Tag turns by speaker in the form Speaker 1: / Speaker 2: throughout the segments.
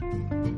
Speaker 1: Thank you.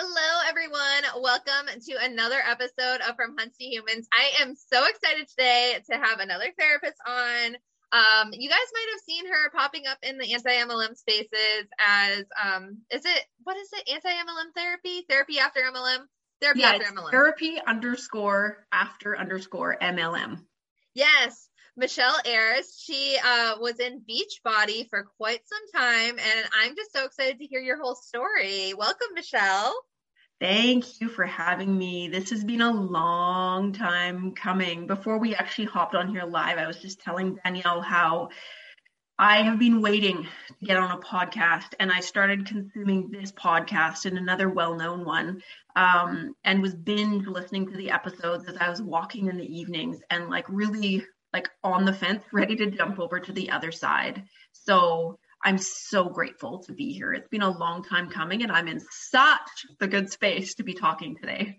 Speaker 2: Hello, everyone. Welcome to another episode of From Huns to Humans. I am so excited today to have another therapist on. Um, you guys might have seen her popping up in the anti MLM spaces as, um, is it, what is it? Anti MLM therapy? Therapy after MLM? Therapy
Speaker 3: yeah,
Speaker 2: after MLM.
Speaker 3: Therapy underscore after underscore MLM.
Speaker 2: Yes. Michelle Ayres. She uh, was in Beachbody for quite some time, and I'm just so excited to hear your whole story. Welcome, Michelle.
Speaker 3: Thank you for having me. This has been a long time coming. Before we actually hopped on here live, I was just telling Danielle how I have been waiting to get on a podcast, and I started consuming this podcast and another well known one, um, and was binge listening to the episodes as I was walking in the evenings and like really like on the fence, ready to jump over to the other side. So I'm so grateful to be here. It's been a long time coming, and I'm in such the good space to be talking today.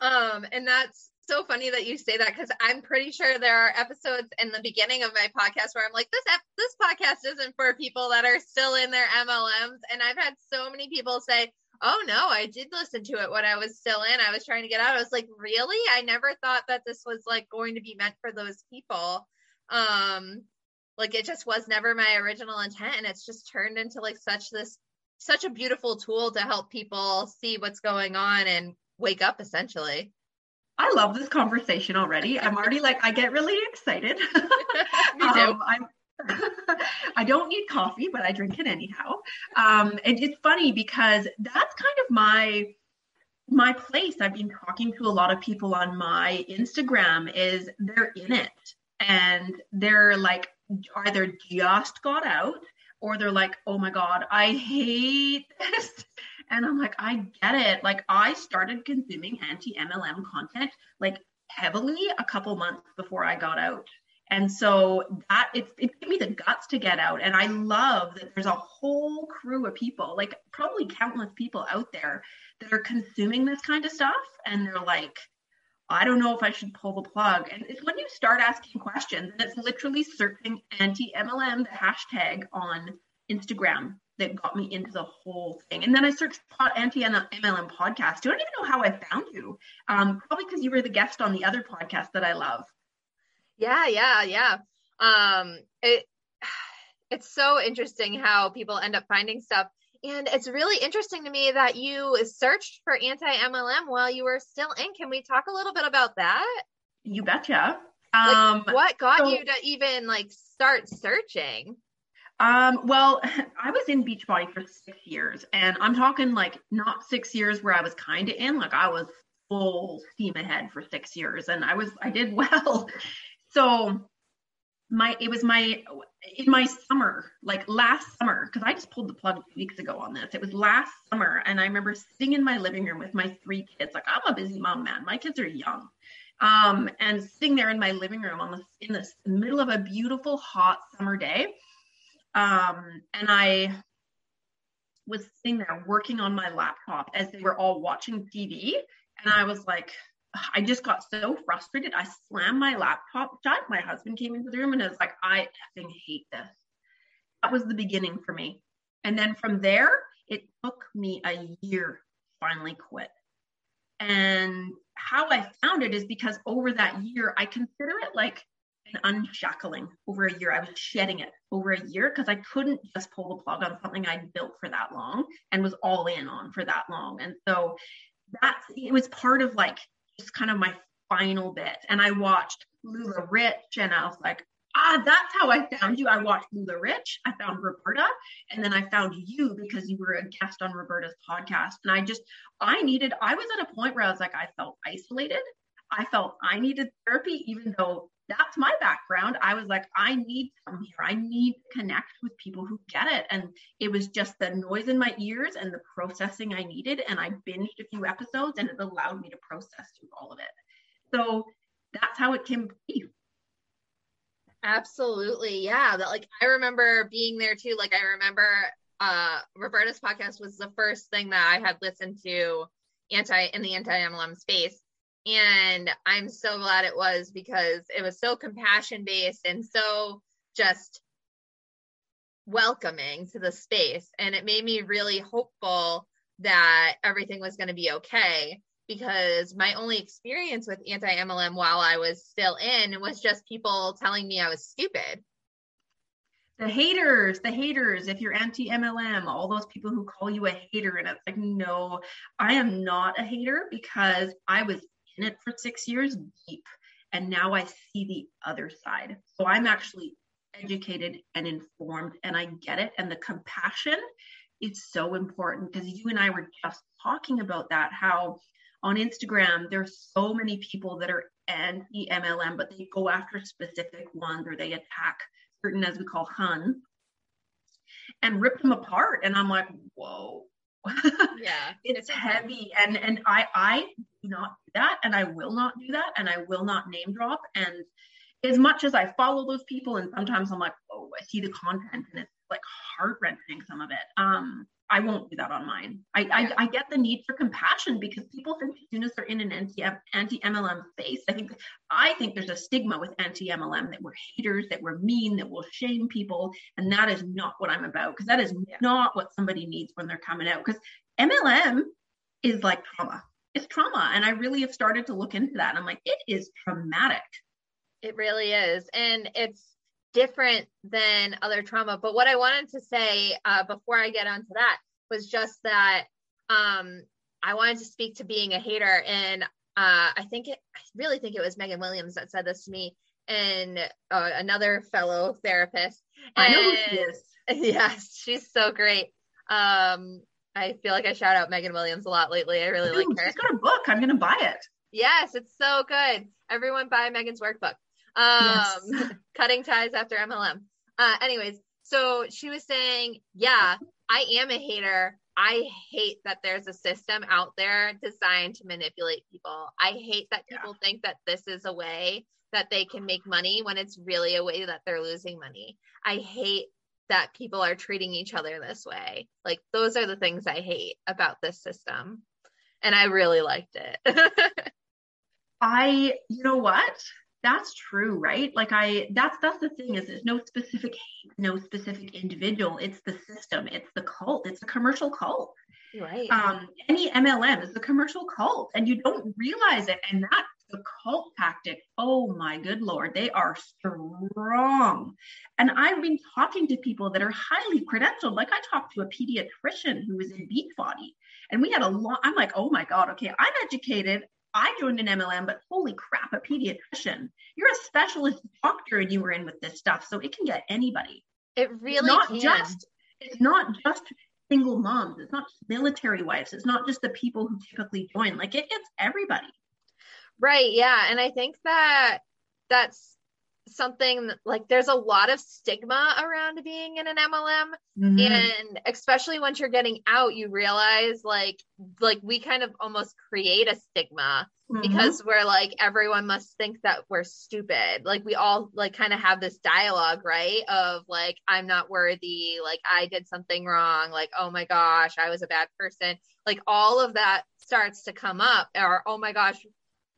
Speaker 2: Um, and that's so funny that you say that because I'm pretty sure there are episodes in the beginning of my podcast where I'm like, this ep- this podcast isn't for people that are still in their MLMs, and I've had so many people say, oh no, I did listen to it when I was still in. I was trying to get out. I was like, really? I never thought that this was like going to be meant for those people. Um, like it just was never my original intent, and it's just turned into like such this such a beautiful tool to help people see what's going on and wake up essentially.
Speaker 3: I love this conversation already. I'm already like I get really excited.
Speaker 2: Me too.
Speaker 3: Um, I'm I don't need coffee, but I drink it anyhow. Um, and it's funny because that's kind of my my place. I've been talking to a lot of people on my Instagram is they're in it and they're like either just got out or they're like, oh my God, I hate this. And I'm like, I get it. Like I started consuming anti-MLM content like heavily a couple months before I got out. And so that it, it gave me the guts to get out. And I love that there's a whole crew of people, like probably countless people out there that are consuming this kind of stuff. And they're like, I don't know if I should pull the plug. And it's when you start asking questions, and it's literally searching anti MLM, the hashtag on Instagram that got me into the whole thing. And then I searched anti MLM podcast. Don't even know how I found you. Um, probably because you were the guest on the other podcast that I love.
Speaker 2: Yeah, yeah, yeah. Um, it it's so interesting how people end up finding stuff. And it's really interesting to me that you searched for anti MLM while you were still in. Can we talk a little bit about that?
Speaker 3: You betcha.
Speaker 2: Um, like, what got so, you to even like start searching?
Speaker 3: Um, well, I was in Beachbody for six years, and I'm talking like not six years where I was kind of in, like I was full steam ahead for six years, and I was I did well. So my it was my in my summer, like last summer, because I just pulled the plug weeks ago on this. It was last summer, and I remember sitting in my living room with my three kids. Like I'm a busy mom, man. My kids are young, um, and sitting there in my living room on the in the middle of a beautiful hot summer day, um, and I was sitting there working on my laptop as they were all watching TV, and I was like, I just got so frustrated. I slammed my laptop shut. My husband came into the room and I was like, I effing hate this. That was the beginning for me. And then from there, it took me a year finally quit. And how I found it is because over that year, I consider it like an unshackling over a year. I was shedding it over a year because I couldn't just pull the plug on something I'd built for that long and was all in on for that long. And so that's it was part of like just kind of my final bit. And I watched LuLaRich and I was like, ah, that's how I found you. I watched LuLaRich, I found Roberta, and then I found you because you were a guest on Roberta's podcast. And I just, I needed, I was at a point where I was like, I felt isolated. I felt I needed therapy, even though that's my background. I was like, I need come here. I need to connect with people who get it. And it was just the noise in my ears and the processing I needed. And I binged a few episodes and it allowed me to process through all of it. So that's how it came to be.
Speaker 2: Absolutely. Yeah. That like I remember being there too. Like I remember uh Roberta's podcast was the first thing that I had listened to anti in the anti MLM space. And I'm so glad it was because it was so compassion based and so just welcoming to the space. And it made me really hopeful that everything was going to be okay because my only experience with anti MLM while I was still in was just people telling me I was stupid.
Speaker 3: The haters, the haters, if you're anti MLM, all those people who call you a hater. And it's like, no, I am not a hater because I was in it for six years deep. And now I see the other side. So I'm actually educated and informed and I get it. And the compassion is so important because you and I were just talking about that, how on Instagram, there's so many people that are anti MLM, but they go after specific ones or they attack certain, as we call Hun, and rip them apart. And I'm like, whoa.
Speaker 2: Yeah.
Speaker 3: it's heavy. And and I I do not do that and I will not do that and I will not name drop. And as much as I follow those people and sometimes I'm like, oh, I see the content and it's like heart wrenching some of it. Um, I won't do that on mine. I, yeah. I, I get the need for compassion because people think as soon as they're in an anti anti MLM space, I think I think there's a stigma with anti MLM that we're haters, that we're mean, that we'll shame people, and that is not what I'm about because that is yeah. not what somebody needs when they're coming out. Because MLM is like trauma. It's trauma, and I really have started to look into that. And I'm like, it is traumatic.
Speaker 2: It really is, and it's different than other trauma. But what I wanted to say uh, before I get onto that was just that um, I wanted to speak to being a hater. And uh, I think it, I really think it was Megan Williams that said this to me and uh, another fellow therapist.
Speaker 3: And, I know who she is.
Speaker 2: Yes, she's so great. Um, I feel like I shout out Megan Williams a lot lately. I really Ooh, like her.
Speaker 3: She's got a book. I'm going to buy it.
Speaker 2: Yes, it's so good. Everyone buy Megan's workbook. Um, yes. cutting ties after MLM. Uh, anyways, so she was saying, yeah, I am a hater. I hate that there's a system out there designed to manipulate people. I hate that people yeah. think that this is a way that they can make money when it's really a way that they're losing money. I hate that people are treating each other this way. Like those are the things I hate about this system. And I really liked it.
Speaker 3: I, you know what? That's true right? Like i that's that's the thing is there's no specific no specific individual. It's the system. It's the cult. It's a commercial cult.
Speaker 2: Right.
Speaker 3: Um any mlm is a commercial cult and you don't realize it. And that's the cult tactic. Oh my good lord they are strong. And i've been talking to people that are highly credentialed. Like i talked to a pediatrician who was in beachbody and we had a lot i'm like oh my god okay i'm educated I joined an MLM, but holy crap, a pediatrician. You're a specialist doctor and you were in with this stuff. So it can get anybody.
Speaker 2: It really
Speaker 3: not
Speaker 2: can.
Speaker 3: just it's not just single moms, it's not just military wives, it's not just the people who typically join. Like it gets everybody.
Speaker 2: Right. Yeah. And I think that that's something like there's a lot of stigma around being in an MLM mm-hmm. and especially once you're getting out you realize like like we kind of almost create a stigma mm-hmm. because we're like everyone must think that we're stupid. Like we all like kind of have this dialogue right? Of like I'm not worthy. Like I did something wrong. Like oh my gosh I was a bad person. Like all of that starts to come up or oh my gosh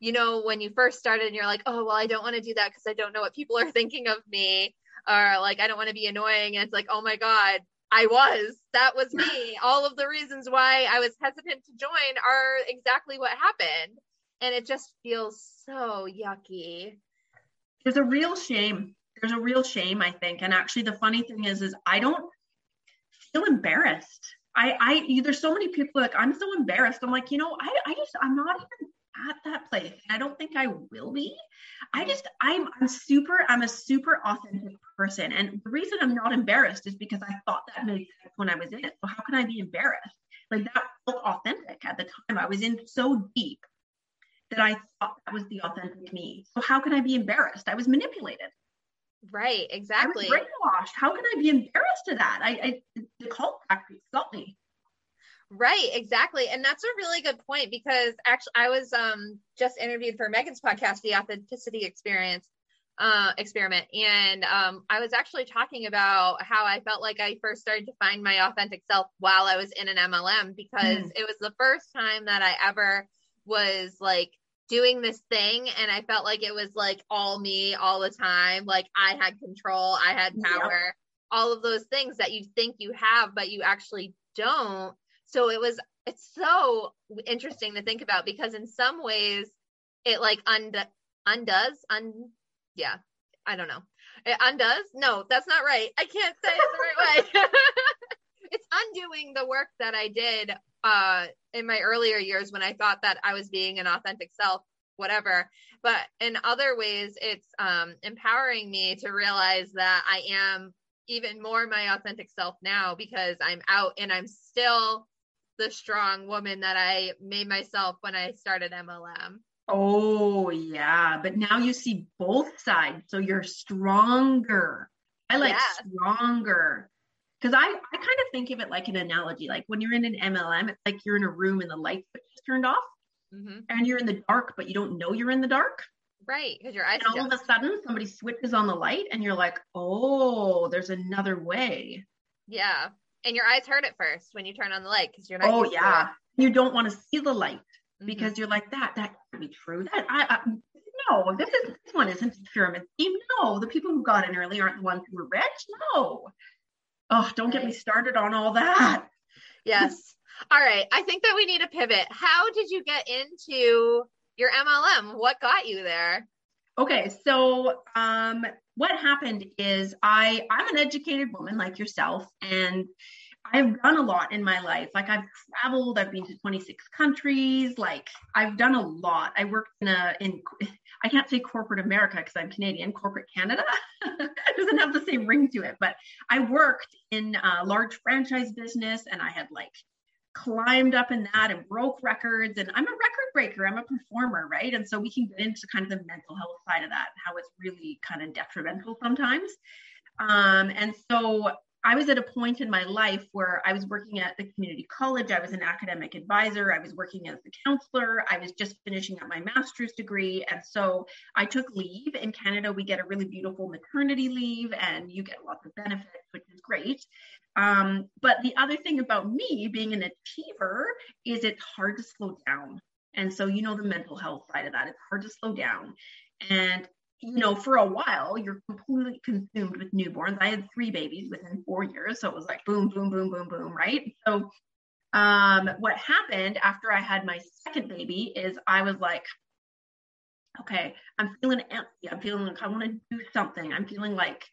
Speaker 2: you know, when you first started and you're like, oh, well, I don't want to do that because I don't know what people are thinking of me. Or like, I don't want to be annoying. And it's like, oh my God, I was. That was me. All of the reasons why I was hesitant to join are exactly what happened. And it just feels so yucky.
Speaker 3: there's a real shame. There's a real shame, I think. And actually, the funny thing is, is I don't feel embarrassed. I, I, there's so many people like I'm so embarrassed. I'm like, you know, I, I just, I'm not even at that place. And I don't think I will be. I mm-hmm. just, I'm, I'm super, I'm a super authentic person. And the reason I'm not embarrassed is because I thought that made sense when I was in it. So how can I be embarrassed? Like that felt authentic at the time. I was in so deep that I thought that was the authentic me. So how can I be embarrassed? I was manipulated.
Speaker 2: Right, exactly.
Speaker 3: I was brainwashed. How can I be embarrassed to that? I, I the cult factory got me.
Speaker 2: Right, exactly. And that's a really good point because actually I was um just interviewed for Megan's podcast, The Authenticity Experience uh experiment. And um I was actually talking about how I felt like I first started to find my authentic self while I was in an MLM because mm. it was the first time that I ever was like doing this thing and I felt like it was like all me all the time. Like I had control, I had power, yep. all of those things that you think you have, but you actually don't. So it was, it's so interesting to think about because in some ways it like undo, undoes, un, yeah, I don't know. It undoes? No, that's not right. I can't say it the right way. it's undoing the work that I did uh, in my earlier years when I thought that I was being an authentic self, whatever. But in other ways, it's um, empowering me to realize that I am even more my authentic self now because I'm out and I'm still the strong woman that I made myself when I started MLM.
Speaker 3: Oh, yeah. But now you see both sides. So you're stronger. I like stronger because I, I kind of think of it like an analogy. Like when you're in an MLM, it's like you're in a room and the light switch is turned off mm-hmm. and you're in the dark, but you don't know you're in the dark.
Speaker 2: Right. Because your eyes.
Speaker 3: And all of a sudden somebody switches on the light and you're like, oh, there's another way.
Speaker 2: Yeah. And your eyes hurt at first when you turn on the light because you're not.
Speaker 3: Oh, yeah. You don't want to see the light mm-hmm. because you're like, that, that can't be true. That, I, I no, this is this one isn't a pyramid scheme. No, the people who got in early aren't the ones who were rich. No, Oh, don't get me started on all that.
Speaker 2: Yes. all right. I think that we need a pivot. How did you get into your MLM? What got you there?
Speaker 3: Okay, so um, what happened is I I'm an educated woman like yourself, and I've done a lot in my life. Like I've traveled, I've been to 26 countries. Like I've done a lot. I worked in a in I can't say corporate America because I'm Canadian. Corporate Canada doesn't have the same ring to it. But I worked in a large franchise business, and I had like climbed up in that and broke records. And I'm a record breaker. I'm a performer, right? And so we can get into kind of the mental health side of that, how it's really kind of detrimental sometimes. Um, and so I was at a point in my life where I was working at the community college. I was an academic advisor. I was working as a counselor. I was just finishing up my master's degree. And so I took leave. In Canada, we get a really beautiful maternity leave and you get lots of benefits, which is great. Um, but the other thing about me being an achiever is it's hard to slow down. And so, you know, the mental health side of that, it's hard to slow down. And you know, for a while, you're completely consumed with newborns. I had three babies within four years. So it was like boom, boom, boom, boom, boom, right? So um, what happened after I had my second baby is I was like, okay, I'm feeling empty. I'm feeling like I want to do something. I'm feeling like,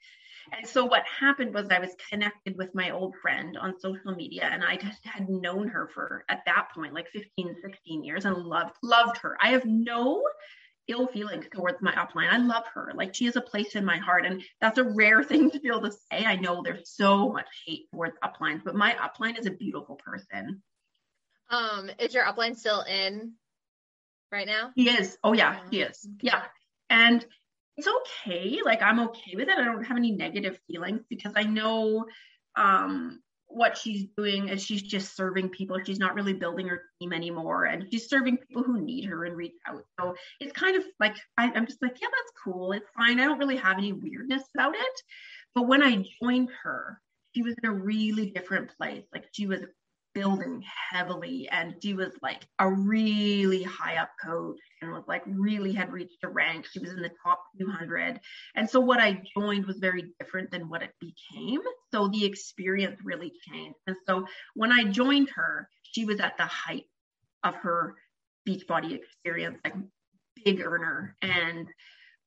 Speaker 3: and so what happened was I was connected with my old friend on social media and I just had known her for at that point like 15, 16 years and loved, loved her. I have no ill feelings towards my upline. I love her. Like she has a place in my heart. And that's a rare thing to be able to say. I know there's so much hate towards uplines, but my upline is a beautiful person.
Speaker 2: Um, is your upline still in right now?
Speaker 3: He is. Oh yeah, he is. Yeah. And it's okay. Like I'm okay with it. I don't have any negative feelings because I know um what she's doing is she's just serving people. She's not really building her team anymore, and she's serving people who need her and reach out. So it's kind of like I, I'm just like, yeah, that's cool. It's fine. I don't really have any weirdness about it. But when I joined her, she was in a really different place. Like she was building heavily and she was like a really high up coach and was like really had reached a rank. She was in the top 200 and so what i joined was very different than what it became. So the experience really changed. And so when i joined her she was at the height of her beachbody experience like big earner. And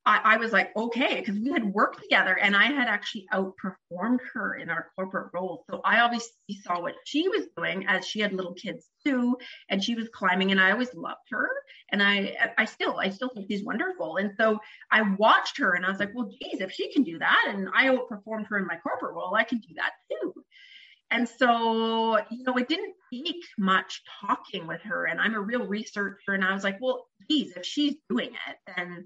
Speaker 3: I, I was like, okay, because we had worked together and I had actually outperformed her in our corporate role. So I obviously saw what she was doing as she had little kids too, and she was climbing, and I always loved her. And I, I still, I still think she's wonderful. And so I watched her, and I was like, well, geez, if she can do that, and I outperformed her in my corporate role, I can do that too. And so, you know, it didn't take much talking with her. And I'm a real researcher. And I was like, well, geez, if she's doing it, then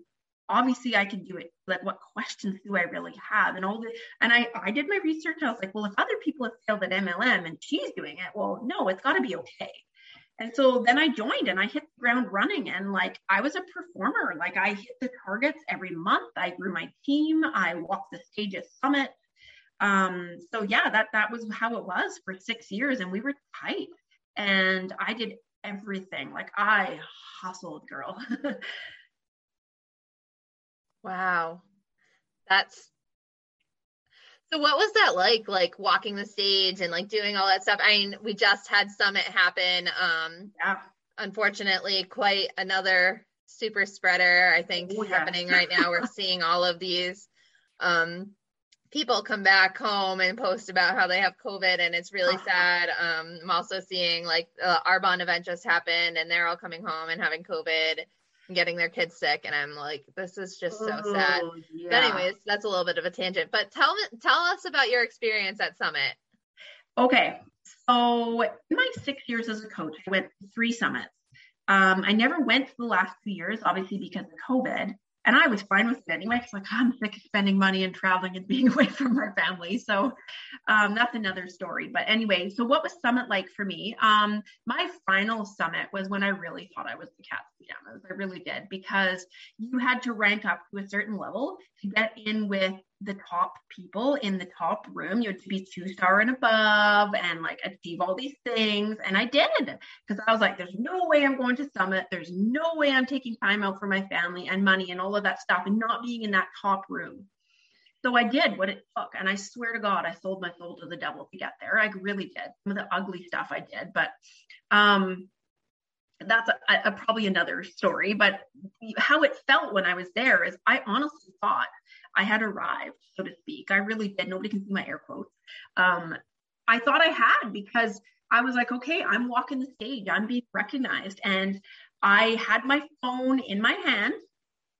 Speaker 3: obviously I can do it. Like, what questions do I really have? And all the, and I, I did my research. I was like, well, if other people have failed at MLM and she's doing it, well, no, it's got to be okay. And so then I joined and I hit the ground running and like I was a performer. Like I hit the targets every month. I grew my team. I walked the stage at Summit. Um, so yeah, that that was how it was for six years, and we were tight. And I did everything. Like I hustled, girl.
Speaker 2: Wow. That's so what was that like like walking the stage and like doing all that stuff? I mean, we just had Summit happen. Um
Speaker 3: yeah.
Speaker 2: unfortunately quite another super spreader, I think, oh, yeah. happening right now. We're seeing all of these um people come back home and post about how they have COVID and it's really uh-huh. sad. Um, I'm also seeing like the Arbonne event just happened and they're all coming home and having COVID getting their kids sick and i'm like this is just so oh, sad yeah. but anyways that's a little bit of a tangent but tell me tell us about your experience at summit.
Speaker 3: Okay so in my six years as a coach i went to three summits. Um, i never went to the last two years obviously because of covid and I was fine with it anyway. It's like I'm sick of spending money and traveling and being away from my family. So um, that's another story. But anyway, so what was Summit like for me? Um, my final summit was when I really thought I was the cat's pajamas. I really did because you had to rank up to a certain level to get in with the top people in the top room. You had to be two star and above and like achieve all these things. And I did because I was like, there's no way I'm going to Summit. There's no way I'm taking time out for my family and money and all of that stuff and not being in that top room. So I did what it took. And I swear to God, I sold my soul to the devil to get there. I really did. Some of the ugly stuff I did. But um, that's a, a, probably another story. But how it felt when I was there is I honestly thought I had arrived, so to speak. I really did. Nobody can see my air quotes. Um, I thought I had because I was like, okay, I'm walking the stage, I'm being recognized. And I had my phone in my hand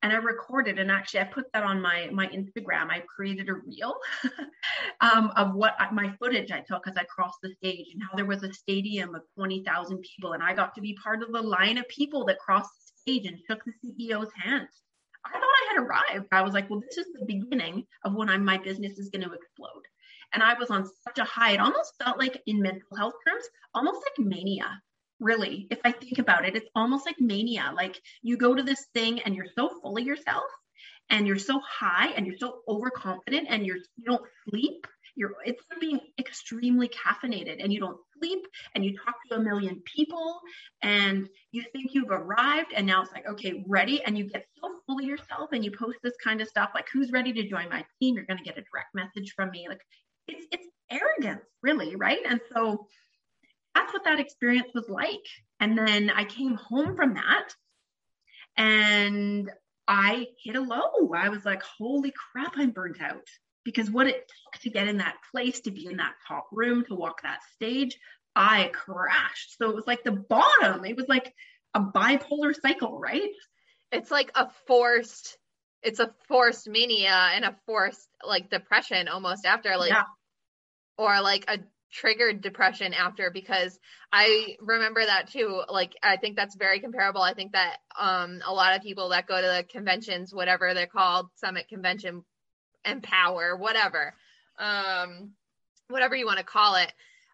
Speaker 3: and I recorded and actually I put that on my my Instagram. I created a reel um, of what my footage I took as I crossed the stage and how there was a stadium of 20,000 people and I got to be part of the line of people that crossed the stage and shook the CEO's hand. I thought I had arrived. I was like, well, this is the beginning of when I'm, my business is going to explode. And I was on such a high. It almost felt like, in mental health terms, almost like mania. Really, if I think about it, it's almost like mania. Like you go to this thing and you're so full of yourself and you're so high and you're so overconfident and you're you don't sleep you're it's being extremely caffeinated and you don't sleep and you talk to a million people and you think you've arrived and now it's like okay ready. And you get so full of yourself and you post this kind of stuff like who's ready to join my team? You're going to get a direct message from me. Like it's it's arrogance really right? And so that's what that experience was like. And then i came home from that and I hit a low. I was like, holy crap, I'm burnt out because what it took to get in that place, to be in that top room, to walk that stage, I crashed. So it was like the bottom. It was like a bipolar cycle, right?
Speaker 2: It's like a forced, it's a forced mania and a forced like depression almost after like, yeah. or like a triggered depression after because I remember that too. Like I think that's very comparable. I think that um a lot of people that go to the conventions, whatever they're called, summit convention empower, whatever, um, whatever you want to call it.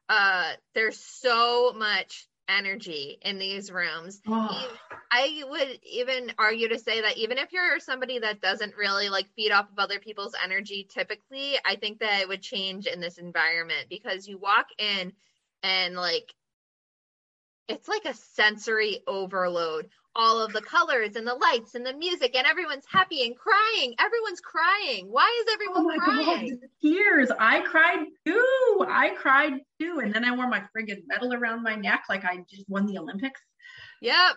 Speaker 2: Uh, there's so much energy in these rooms. Oh. I would even argue to say that even if you're somebody that doesn't really like feed off of other people's energy typically, I think that it would change in this environment because you walk in and like it's like a sensory overload all of the colors and the lights and the music and everyone's happy and crying everyone's crying why is everyone oh crying God,
Speaker 3: tears i cried too i cried too and then i wore my friggin medal around my neck like i just won the olympics
Speaker 2: yep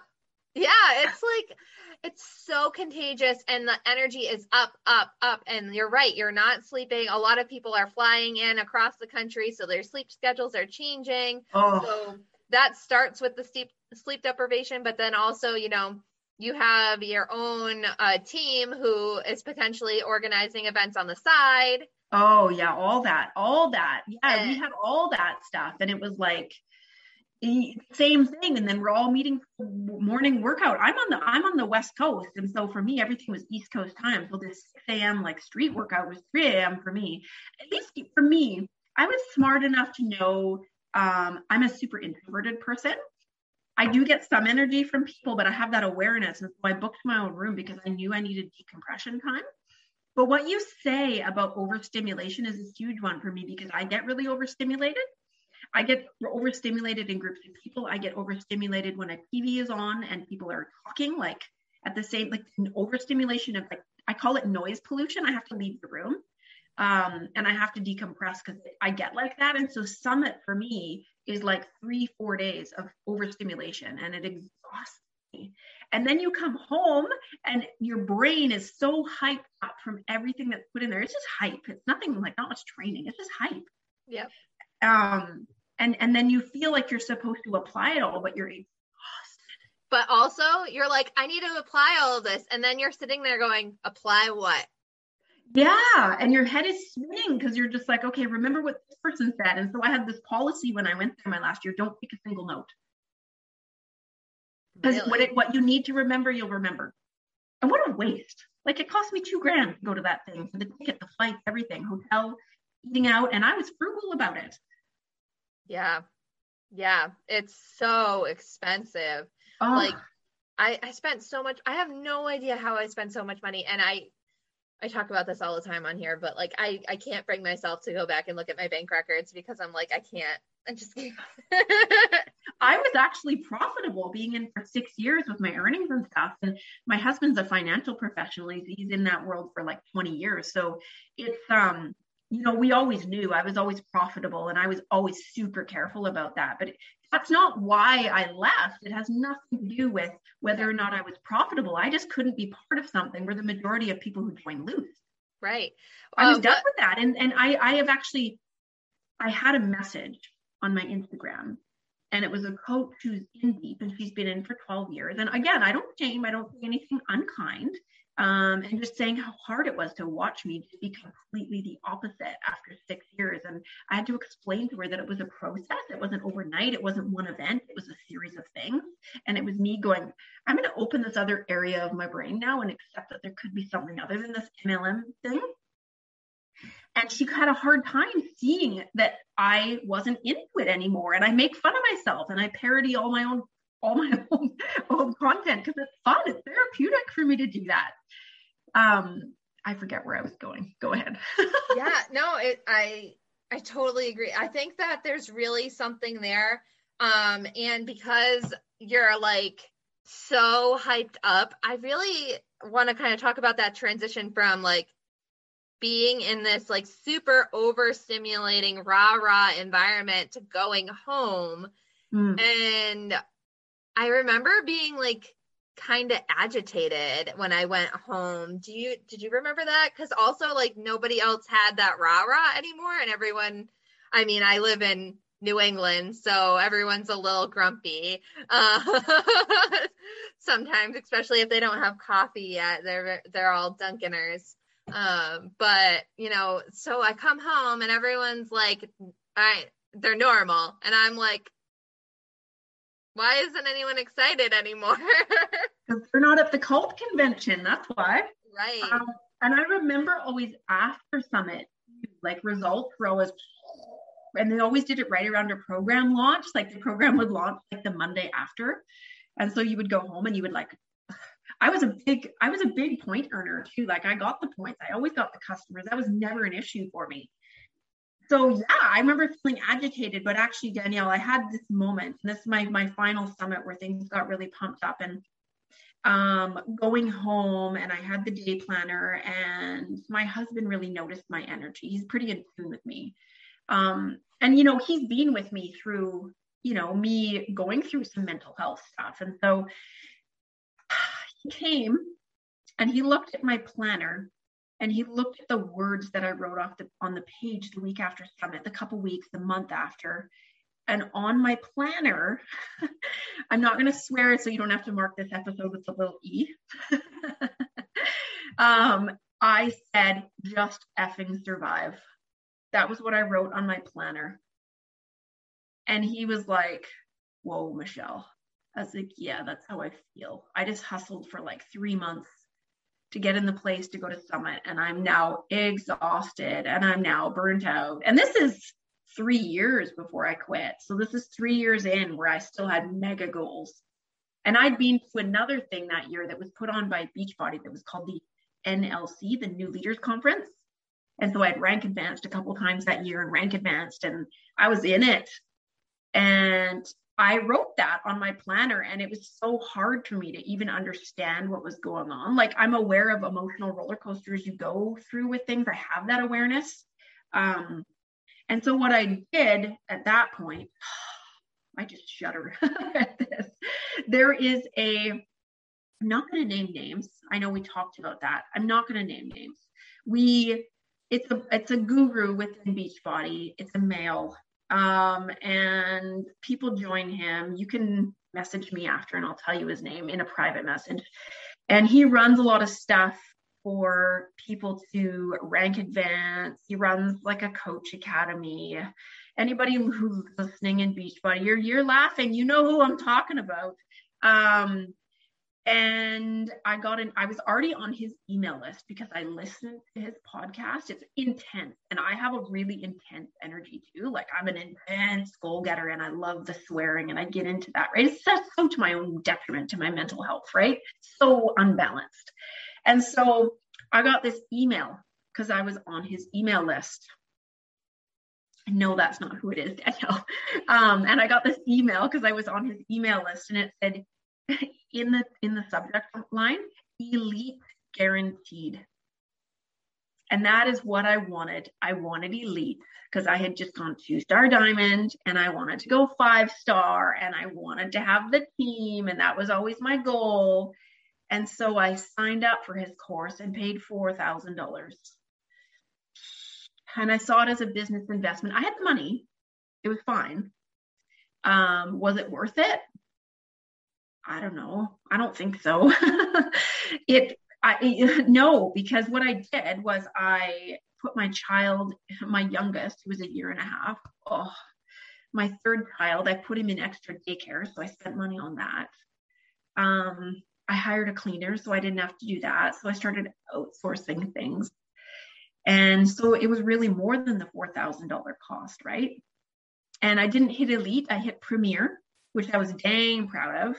Speaker 2: Yeah, it's like it's so contagious and the energy is up, up, up. And you're right, you're not sleeping. A lot of people are flying in across the country, so their sleep schedules are changing.
Speaker 3: Oh.
Speaker 2: So that starts with the sleep sleep deprivation, but then also, you know, you have your own uh, team who is potentially organizing events on the side.
Speaker 3: Oh yeah, all that, all that. Yeah,
Speaker 2: And-
Speaker 3: we had all that stuff, and it was like same thing. And then we're all meeting for morning workout. I'm on the I'm on the West Coast, and so for me, everything was East Coast time. So this 6 a.m. like street workout was 3 a.m. for me. At least for me, I was smart enough to know um, I'm a super introverted person. I do get some energy from people, but I have that awareness. And so I booked my own room because I knew I needed decompression time. But what you say about overstimulation is a huge one for me because I get really overstimulated. I get overstimulated in groups of people. I get overstimulated when a TV is on and people are talking like at the same like an overstimulation of like I call it noise pollution. I have to leave the room. Um, and I have to decompress because I get like that. And so summit for me is like three, four days of overstimulation and it exhausts me. And then you come home and your brain is so hyped up from everything that's put in there. It's just hype. It's nothing like not much training. It's just hype.
Speaker 2: Yep.
Speaker 3: Um, and and then you feel like you're supposed to apply it all, but you're exhausted.
Speaker 2: But also, you're like, I need to apply all of this. And then you're sitting there going, apply what?
Speaker 3: Yeah, and your head is spinning because you're just like, okay, remember what this person said. And so I had this policy when I went there my last year: don't take a single note because what
Speaker 2: Really?
Speaker 3: it, what you need to remember, you'll remember. And what a waste! Like it cost me two grand to go to that thing for the ticket, the flight, everything, hotel, eating out, and I was frugal about it.
Speaker 2: Yeah. Yeah. It's so expensive.
Speaker 3: Oh,
Speaker 2: Like, I, I spent so much I have no idea how I spent so much money and I I talk about this all the time on here but like I I can't bring myself to go back and look at my bank records because I'm like I can't I just.
Speaker 3: I was actually profitable being in for six years with my earnings and stuff. And my husband's a financial professional. He's, he's in that world for like 20 years. So it's, um, you know, we always knew I was always profitable and I was always super careful about that. But that's not why I left. It has nothing to do with whether or not I was profitable. I just couldn't be part of something where the majority of people who join lose.
Speaker 2: right.
Speaker 3: I was
Speaker 2: Um,
Speaker 3: done with that. And and I I have actually I had a message on my Instagram and it was a coach who's in deep and she's been in for 12 years. And again, I don't shame, I don't say anything unkind. Um, and just saying how hard it was to watch me just be completely the opposite after six years. And I had to explain to her that it was a process. It wasn't overnight. It wasn't one event. It was a series of things. And it was me going, I'm going to open this other area of my brain now and accept that there could be something other than this MLM thing and she had a hard time seeing that I wasn't into it anymore. And I make fun of myself and I parody all my own all my own, own content because it's fun. It's therapeutic for me to do that. Um, I forget where I was going. Go ahead.
Speaker 2: yeah, no, it I I totally agree. I think that there's really something there. Um, and because you're like so hyped up, I really want to kind of talk about that transition from like being in this like super overstimulating rah rah environment to going home.
Speaker 3: Mm.
Speaker 2: And I remember being like kind of agitated when I went home. Do you did you remember that? Cuz also like nobody else had that rah rah anymore and everyone I mean, I live in New England, so everyone's a little grumpy. Uh, sometimes, especially if they don't have coffee yet, they're they're all Dunkiners. Um, but you know, so I come home and everyone's like, I they're normal, and I'm like, why isn't anyone excited anymore?
Speaker 3: Because they're not at the cult convention. That's why.
Speaker 2: right.
Speaker 3: Um, and I remember always after summit, like results were always, and they always did it right around a program launch. Like the program would launch like the Monday after, and so you would go home and you would like. I was a big, I was a big point earner too. Like I got the points. I always got the customers. That was never an issue for me. So yeah, I remember feeling agitated, but actually, Danielle, I had this moment. This is my my final summit where things got really pumped up, and um, going home and I had the day planner and my husband really noticed my energy. He's pretty in tune with me. Um, and, you know, he's been with me through, you know, me going through some mental health stuff. And so he came and he looked at my planner and he looked at the words that I wrote off the, on the page the week after summit, the couple weeks, the month after. And on my planner, I'm not going to swear it so you don't have to mark this episode with a little E. um, I said, just effing survive. That was what I wrote on my planner. And he was like, whoa, Michelle. I was like, yeah, that's how I feel. I just hustled for like three months to get in the place to go to summit. And i'm now exhausted and i'm now burnt out. And this is three years before i quit. So this is three years in where i still had mega goals. And i'd been to another thing that year that was put on by beachbody that was called the nlc the new leaders conference. And so i'd rank advanced a couple times that year and rank advanced and i was in it. And I wrote that on my planner and it was so hard for me to even understand what was going on. Like I'm aware of emotional roller coasters you go through with things. I have that awareness. Um, and so what I did at that point, I just shudder at this. There is a, I'm not going to name names. I know we talked about that. I'm not going to name names. We, it's a, it's a guru within Beachbody. It's a male um, and people join him. You can message me after and I'll tell you his name in a private message. And he runs a lot of stuff for people to rank advance. He runs like a coach academy. Anybody who's listening in Beachbody, you're you're laughing. You know who I'm talking about. Um, and I got in, I was already on his email list because I listened to his podcast. It's intense. And I have a really intense energy too. Like I'm an intense goal getter and I love the swearing and I get into that, right? It's so to my own detriment to my mental health, right? So unbalanced. And so I got this email because I was on his email list. Know that's not who it is, Danielle. Um, and I got this email because I was on his email list and it said, in the in the subject line elite guaranteed. And that is what i wanted. I wanted elite because i had just gone two star diamond and i wanted to go five star and i wanted to have the team and that was always my goal. And so i signed up for his course and paid $4000 and i saw it as a business investment. I had the money. It was fine. Um, was it worth it I don't know. I don't think so. it, I, no, because what I did was I put my child, my youngest, who was a year and a half, oh, my third child, I put him in extra daycare. So I spent money on that. Um, I hired a cleaner, so I didn't have to do that. So I started outsourcing things. And so it was really more than the $4,000 cost, right? And I didn't hit elite, I hit premier, which I was dang proud of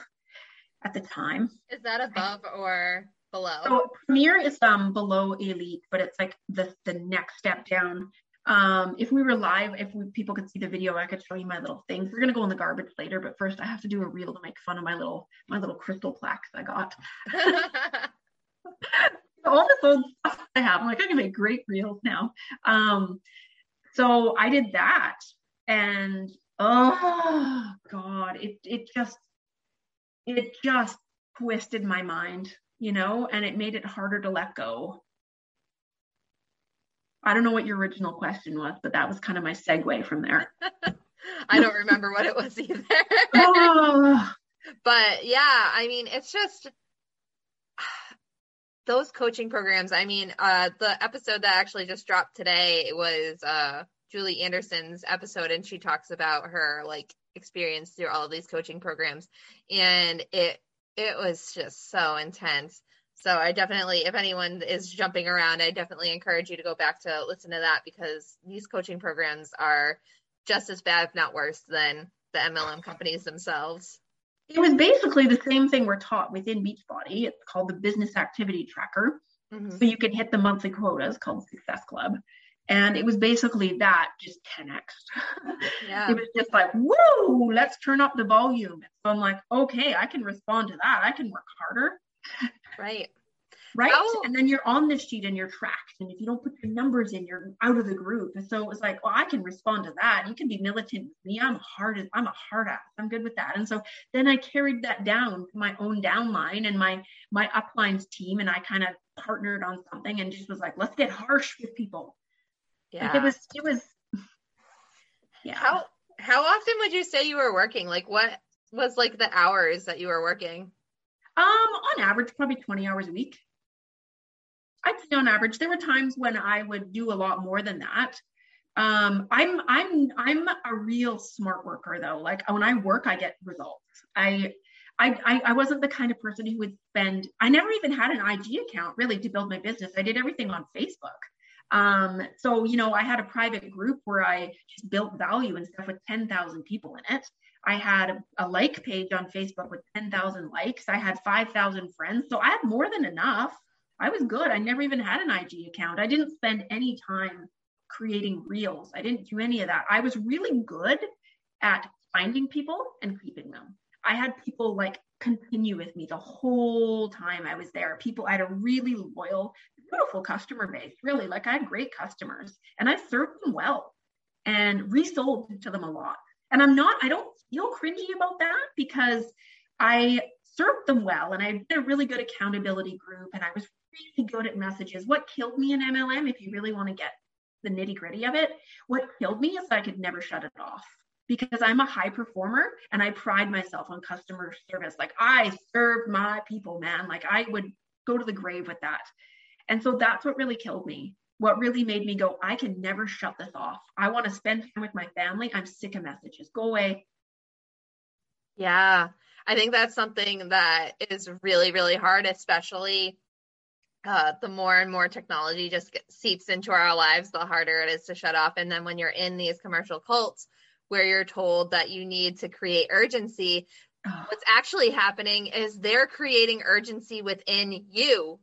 Speaker 3: at the time.
Speaker 2: Is that above or below?
Speaker 3: So Premier is um below elite, but it's like the the next step down. Um, if we were live, if we, people could see the video, I could show you my little things. We're gonna go in the garbage later, but first I have to do a reel to make fun of my little my little crystal plaques I got. All this old stuff I have, I'm like I can make great reels now. Um, so I did that, and oh god, it it just it just twisted my mind, you know, and it made it harder to let go. I don't know what your original question was, but that was kind of my segue from there.
Speaker 2: I don't remember what it was either. oh. But yeah, I mean, it's just those coaching programs. I mean, uh, the episode that actually just dropped today was uh, Julie Anderson's episode, and she talks about her like experience through all of these coaching programs. And it it was just so intense. So i definitely if anyone is jumping around i definitely encourage you to go back to listen to that because these coaching programs are just as bad if not worse than the mlm companies themselves.
Speaker 3: It was basically the same thing we're taught within beachbody. It's called the business activity tracker. Mm-hmm. so you can hit the monthly quotas called success club and it was basically that, just 10x. Yeah. it was just like, whoa, let's turn up the volume. So I'm like, okay, I can respond to that. I can work harder.
Speaker 2: right.
Speaker 3: right? How? And then you're on the sheet and you're tracked. And if you don't put your numbers in, you're out of the group. And so it was like, well, I can respond to that. You can be militant with me. I'm hard. I'm a hard ass. I'm good with that. And so then I carried that down to my own downline and my my uplines team, and I kind of partnered on something and just was like, let's get harsh with people. Yeah. Like it was. It was.
Speaker 2: Yeah. How how often would you say you were working? Like what was like the hours that you were working?
Speaker 3: Um, on average, probably 20 hours a week. I'd say on average. There were times when I would do a lot more than that. Um, I'm I'm I'm a real smart worker though. Like when I work, I get results. I I, I wasn't the kind of person who would spend i never even had an ig account really to build my business i did everything on facebook um, so you know i had a private group where i just built value and stuff with 10,000 people in it I had a like page on Facebook with 10,000 likes. I had 5,000 friends. So I had more than enough. I was good. I never even had an IG account. I didn't spend any time creating reels. I didn't do any of that. I was really good at finding people and keeping them. I had people like continue with me the whole time I was there. People, I had a really loyal, beautiful customer base, really. Like I had great customers and I served them well and resold to them a lot. And I'm not, I don't feel cringy about that because I served them well and I did a really good accountability group and I was really good at messages. What killed me in MLM, if you really want to get the nitty gritty of it, what killed me is I could never shut it off because I'm a high performer and I pride myself on customer service. Like I served my people, man. Like I would go to the grave with that. And so that's what really killed me what really made me go, I can never shut this off. I want to spend time with my family. I'm sick of messages. Go away.
Speaker 2: Yeah. I think that's something that is really, really hard, especially uh, the more and more technology just seeps into our lives, the harder it is to shut off. And then when you're in these commercial cults where you're told that you need to create urgency, what's actually happening is they're creating urgency within you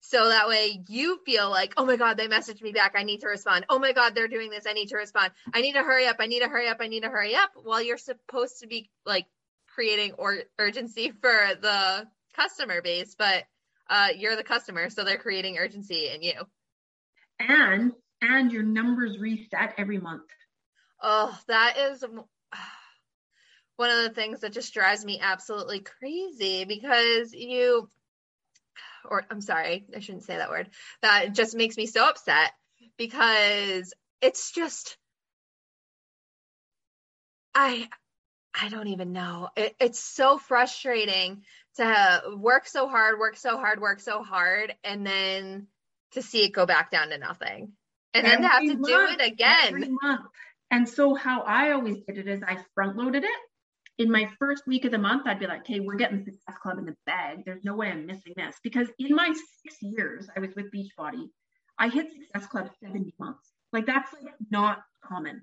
Speaker 2: so that way you feel like, oh my God, they messaged me back. I need to respond. Oh my God, they're doing this. I need to respond. I need to hurry up. I need to hurry up. I need to hurry up. While you're supposed to be like creating or urgency for the customer base, but uh, you're the customer. So they're creating urgency in you.
Speaker 3: And, and your numbers reset every month.
Speaker 2: Oh, that is one of the things that just drives me absolutely crazy because you or I'm sorry, I shouldn't say that word. That just makes me so upset because it's just I I don't even know. It, it's so frustrating to work so hard, work so hard, work so hard, and then to see it go back down to nothing, and every then to have to month, do it again.
Speaker 3: And so, how I always did it is I front loaded it in my first week of the month, I'd be like, hey, we're getting Success Club in the bag. There's no way I'm missing this. Because in my six years I was with Beachbody, I hit Success Club 70 months. Like that's like not common.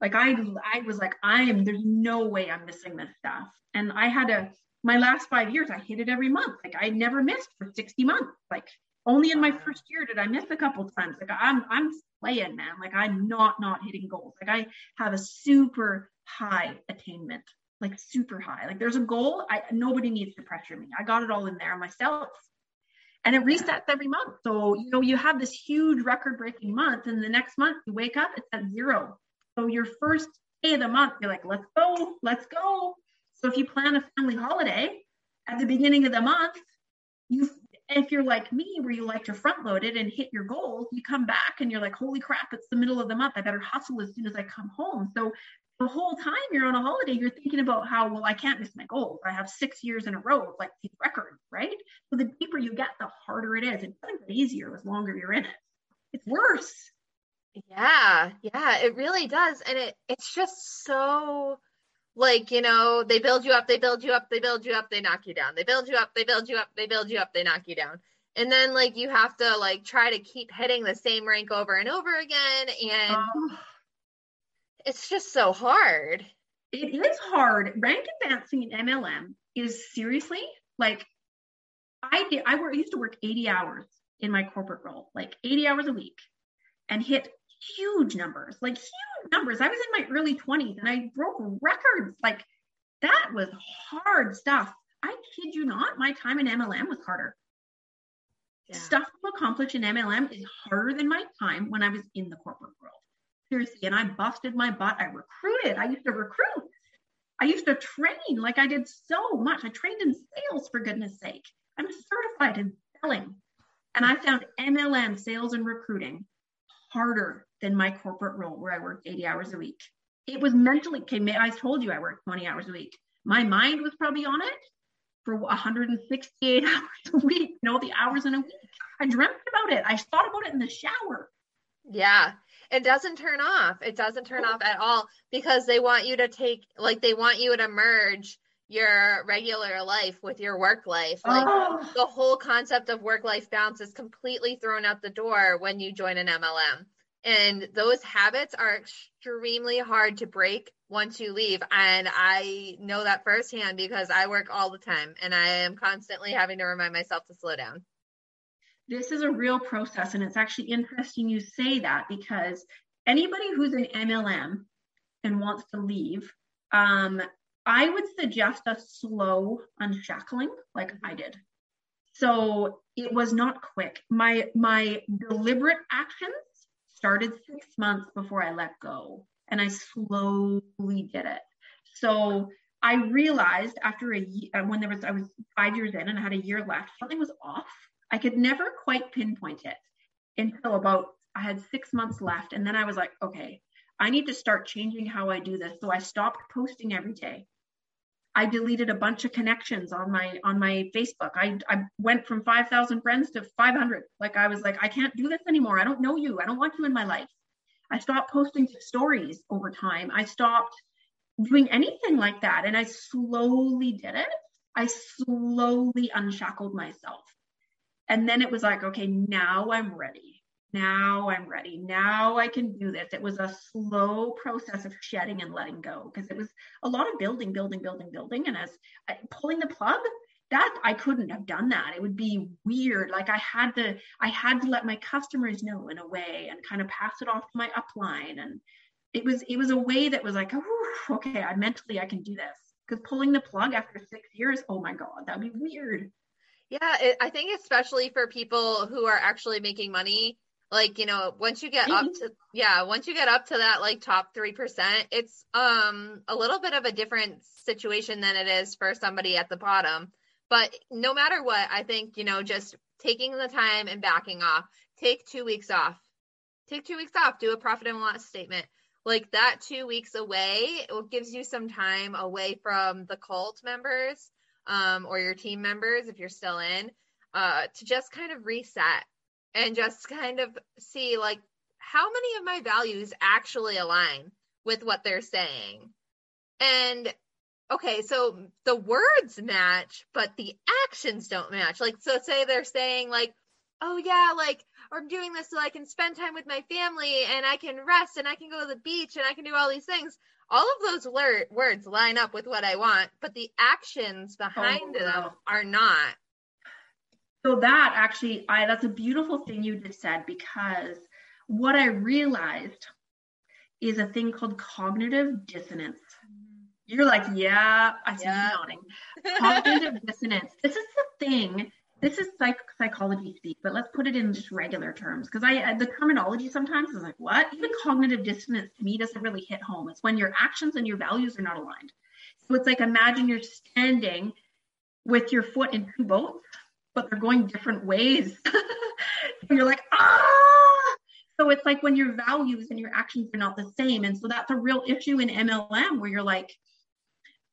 Speaker 3: Like I I was like, I am there's no way I'm missing this stuff. And I had a my last five years, I hit it every month. Like I never missed for 60 months. Like only in my first year did I miss a couple times. Like I'm I'm playing, man. Like I'm not not hitting goals. Like I have a super high attainment like super high. Like there's a goal. I nobody needs to pressure me. I got it all in there myself. And it resets every month. So, you know, you have this huge record breaking month, and the next month you wake up, it's at zero. So your first day of the month, you're like, let's go, let's go. So if you plan a family holiday at the beginning of the month, you if you're like me where you like to front load it and hit your goals you come back and you're like holy crap it's the middle of the month i better hustle as soon as i come home so the whole time you're on a holiday, you're thinking about how, well, I can't miss my goals. I have six years in a row of like these records, right? So the deeper you get, the harder it is. It doesn't get easier as longer you're in it. It's worse.
Speaker 2: Yeah, yeah, it really does. And it it's just so like, you know, they build you up, they build you up, they build you up, they knock you down. They build you up, they build you up, they build you up, they knock you down. And then like you have to like try to keep hitting the same rank over and over again. And um, it's just so hard.
Speaker 3: It is hard. Rank advancing in MLM is seriously like I did. I work. I used to work 80 hours in my corporate role, like 80 hours a week, and hit huge numbers, like huge numbers. I was in my early 20s and I broke records. Like that was hard stuff. I kid you not, my time in MLM was harder. Yeah. Stuff to accomplish in MLM is harder than my time when I was in the corporate world. And I busted my butt. I recruited. I used to recruit. I used to train like I did so much. I trained in sales for goodness sake. I'm certified in selling. And I found MLM sales and recruiting harder than my corporate role where I worked 80 hours a week. It was mentally, I told you I worked 20 hours a week. My mind was probably on it for 168 hours a week, you know, the hours in a week. I dreamt about it. I thought about it in the shower.
Speaker 2: Yeah. It doesn't turn off. It doesn't turn off at all because they want you to take, like, they want you to merge your regular life with your work life. Like oh. the whole concept of work life balance is completely thrown out the door when you join an MLM. And those habits are extremely hard to break once you leave. And I know that firsthand because I work all the time and I am constantly having to remind myself to slow down.
Speaker 3: This is a real process. And it's actually interesting you say that because anybody who's an MLM and wants to leave, um, I would suggest a slow unshackling like I did. So it was not quick. My my deliberate actions started six months before I let go and I slowly did it. So I realized after a year, uh, when there was, I was five years in and I had a year left, something was off. I could never quite pinpoint it until about, I had six months left. And then I was like, okay, I need to start changing how I do this. So I stopped posting every day. I deleted a bunch of connections on my on my Facebook. I I went from 5,000 friends to 500. Like I was like I can't do this anymore. I don't know you. I don't want you in my life. I stopped posting stories over time. I stopped doing anything like that. And I slowly did it. I slowly unshackled myself. And then it was like, okay, now I'm ready. Now I'm ready. Now I can do this. It was a slow process of shedding and letting go because it was a lot of building, building, building, building. And as I, pulling the plug, that I couldn't have done that. It would be weird. Like I had to, I had to let my customers know in a way and kind of pass it off to my upline. And it was, it was a way that was like, oh, okay, I mentally I can do this. Because pulling the plug after six years, oh my god, that'd be weird.
Speaker 2: Yeah, it, I think especially for people who are actually making money, like you know, once you get up to yeah, once you get up to that like top three percent, it's um a little bit of a different situation than it is for somebody at the bottom but no matter what, I think, you know, just taking the time and backing off, take two weeks off. Take two weeks off, do a profit and loss statement. Like that two weeks away, it gives you some time away from the cult members um, or your team members if you're still in uh, to just kind of reset and just kind of see like how many of my values actually align with what they're saying. And okay, so the words match, but the actions don't match. Like, so say they're saying, like, oh, yeah, like, I'm doing this so I can spend time with my family and I can rest and I can go to the beach and I can do all these things. All of those wor- words line up with what I want, but the actions behind oh, them are not.
Speaker 3: So that actually, I that's a beautiful thing you just said because what I realized is a thing called cognitive dissonance. Mm-hmm. You're like, yeah, I see yeah. you nodding. Cognitive dissonance. This is the thing. This is psych- psychology speak, but let's put it in just regular terms because I the terminology sometimes is like, what? Even cognitive dissonance to me doesn't really hit home. It's when your actions and your values are not aligned. So it's like imagine you're standing with your foot in two boats, but they're going different ways. so you're like, ah. So it's like when your values and your actions are not the same. And so that's a real issue in MLM where you're like,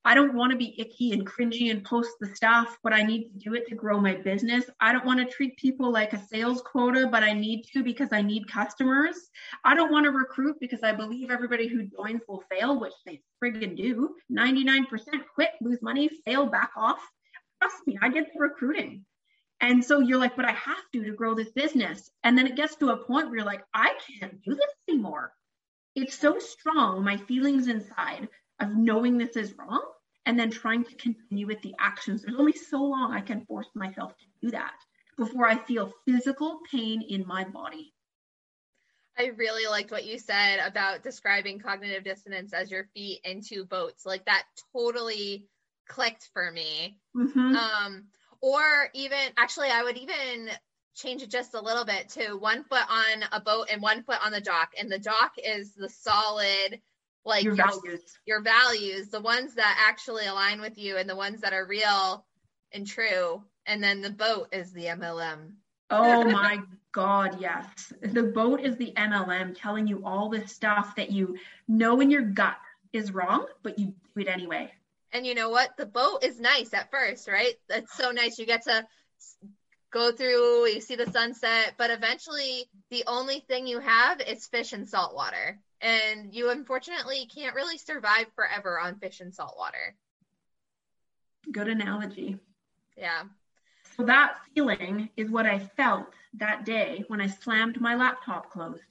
Speaker 3: I don't want to be icky and cringy and post the stuff, but I need to do it to grow my business. I don't want to treat people like a sales quota, but I need to because I need customers. I don't want to recruit because I believe everybody who joins will fail, which they friggin' do. 99% quit, lose money, fail, back off. Trust me, I get the recruiting. And so you're like, but I have to to grow this business. And then it gets to a point where you're like, I can't do this anymore. It's so strong, my feelings inside of knowing this is wrong and then trying to continue with the actions. There's only so long I can force myself to do that before I feel physical pain in my body.
Speaker 2: I really liked what you said about describing cognitive dissonance as your feet into boats. Like that totally clicked for me. Mm-hmm. Um, or even actually, I would even change it just a little bit to one foot on a boat and one foot on the dock. And the dock is the solid, like
Speaker 3: your values,
Speaker 2: your values, the ones that actually align with you and the ones that are real and true. And then the boat is the MLM.
Speaker 3: Oh my God, yes. The boat is the MLM telling you all this stuff that you know in your gut is wrong, but you do it anyway.
Speaker 2: And you know what? The boat is nice at first, right? It's so nice. You get to go through, you see the sunset, but eventually the only thing you have is fish and salt water. And you unfortunately can't really survive forever on fish and salt water.
Speaker 3: Good analogy.
Speaker 2: Yeah.
Speaker 3: So that feeling is what I felt that day when I slammed my laptop closed.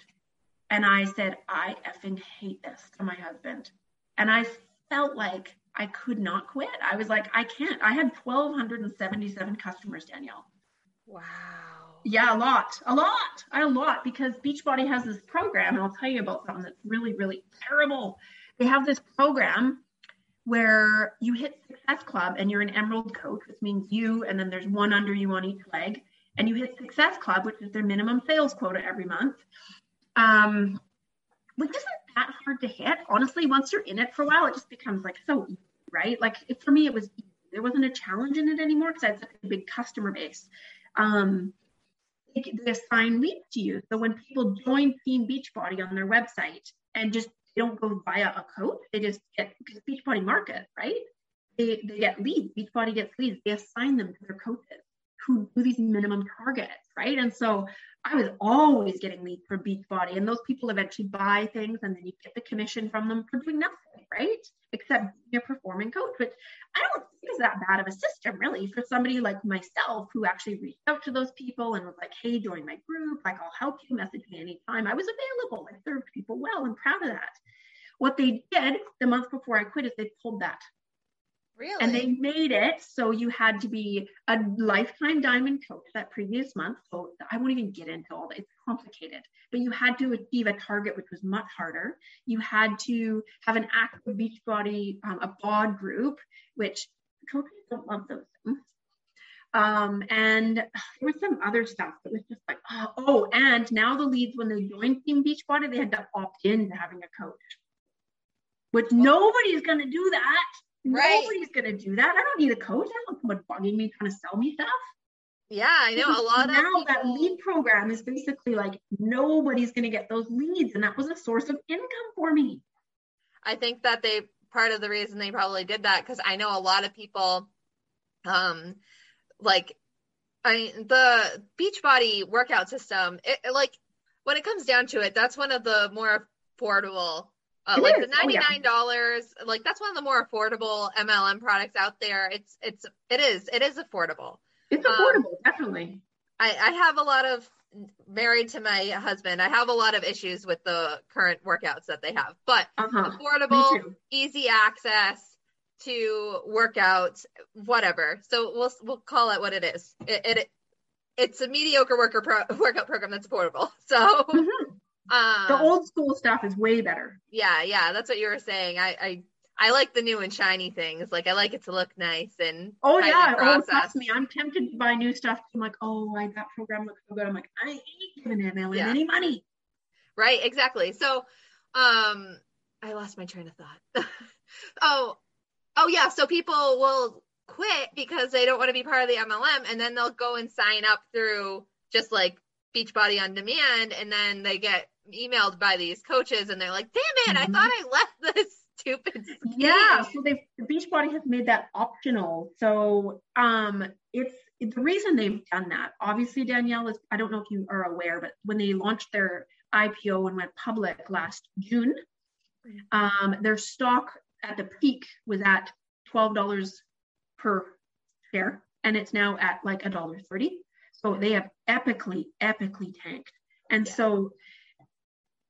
Speaker 3: And I said, I effing hate this to my husband. And I felt like I could not quit. I was like, I can't. I had 1,277 customers, Danielle.
Speaker 2: Wow.
Speaker 3: Yeah, a lot, a lot, a lot, because Beachbody has this program, and I'll tell you about something that's really, really terrible. They have this program where you hit Success Club and you're an Emerald coach, which means you, and then there's one under you on each leg, and you hit Success Club, which is their minimum sales quota every month. Um, which isn't that hard to hit. Honestly, once you're in it for a while, it just becomes like so easy, right? Like for me, it was there wasn't a challenge in it anymore because I had such a big customer base. Um, they, assign leads to you. So when people join Team Beachbody on their website and just they don't go via a coach, they just get Beachbody market, right? They, they get leads. Beachbody gets leads. They assign them to their coaches who do these minimum targets, right? And so I was always getting leads for Beachbody, and those people eventually buy things, and then you get the commission from them for doing nothing, right? Except being a performing coach, which I don't is that bad of a system, really, for somebody like myself who actually reached out to those people and was like, "Hey, join my group. Like, I'll help you. Message me anytime." I was available. I served people well. I'm proud of that. What they did the month before I quit is they pulled that
Speaker 2: Really?
Speaker 3: and they made it so you had to be a lifetime diamond coach that previous month. So I won't even get into all that. It's complicated, but you had to achieve a target, which was much harder. You had to have an active Beachbody, um, a bod group, which coaches don't love those things. Um, and there was some other stuff that was just like, oh, oh, and now the leads, when they joined Team Beachbody, they had to opt in to having a coach, which nobody's going to do that.
Speaker 2: Right.
Speaker 3: Nobody's gonna do that. I don't need a coach. I don't want someone bugging me trying to sell me stuff.
Speaker 2: Yeah, I know a lot
Speaker 3: now
Speaker 2: of people,
Speaker 3: that lead program is basically like nobody's gonna get those leads, and that was a source of income for me.
Speaker 2: I think that they part of the reason they probably did that because I know a lot of people, um, like, I the Beachbody workout system. It, like when it comes down to it, that's one of the more affordable. Uh, like
Speaker 3: is.
Speaker 2: the ninety nine
Speaker 3: yeah.
Speaker 2: nine dollars, like that's one of the more affordable MLM products out there. It's it's it is it is affordable.
Speaker 3: It's
Speaker 2: Um,
Speaker 3: affordable, definitely.
Speaker 2: I, I have a lot of married to my husband. I have a lot of issues with the current workouts that they have, but
Speaker 3: Uh-huh.
Speaker 2: affordable, easy access to workouts, whatever. So we'll we'll call it what it is. It, it it's a mediocre worker pro, workout program that's affordable. So
Speaker 3: Mhm.
Speaker 2: um,
Speaker 3: The old school stuff is way better.
Speaker 2: yeah, yeah, that's what you were saying. I, I I like the new and shiny things. Like I like it to look nice and
Speaker 3: Oh yeah. Oh, trust me. I'm tempted to buy new stuff. I'm like, oh, I, that program looks so good. I'm like, I ain't giving MLM
Speaker 2: Yeah.
Speaker 3: any money.
Speaker 2: right exactly so um i lost my train of thought oh oh yeah so people will quit because they don't want to be part of the mlm and then they'll go and sign up through just like beachbody on demand and then they get emailed by these coaches and they're like damn it i
Speaker 3: Mhm.
Speaker 2: thought i left this stupid
Speaker 3: Yeah, so they Beachbody has made that optional. So um it's the reason they've done that. Obviously, Danielle is I don't know if you are aware, but when they launched their IPO and went public last June, um, their stock at the peak was at twelve dollars per share, and it's now at like a dollar thirty. So they have epically, epically tanked. And
Speaker 2: Yeah.
Speaker 3: so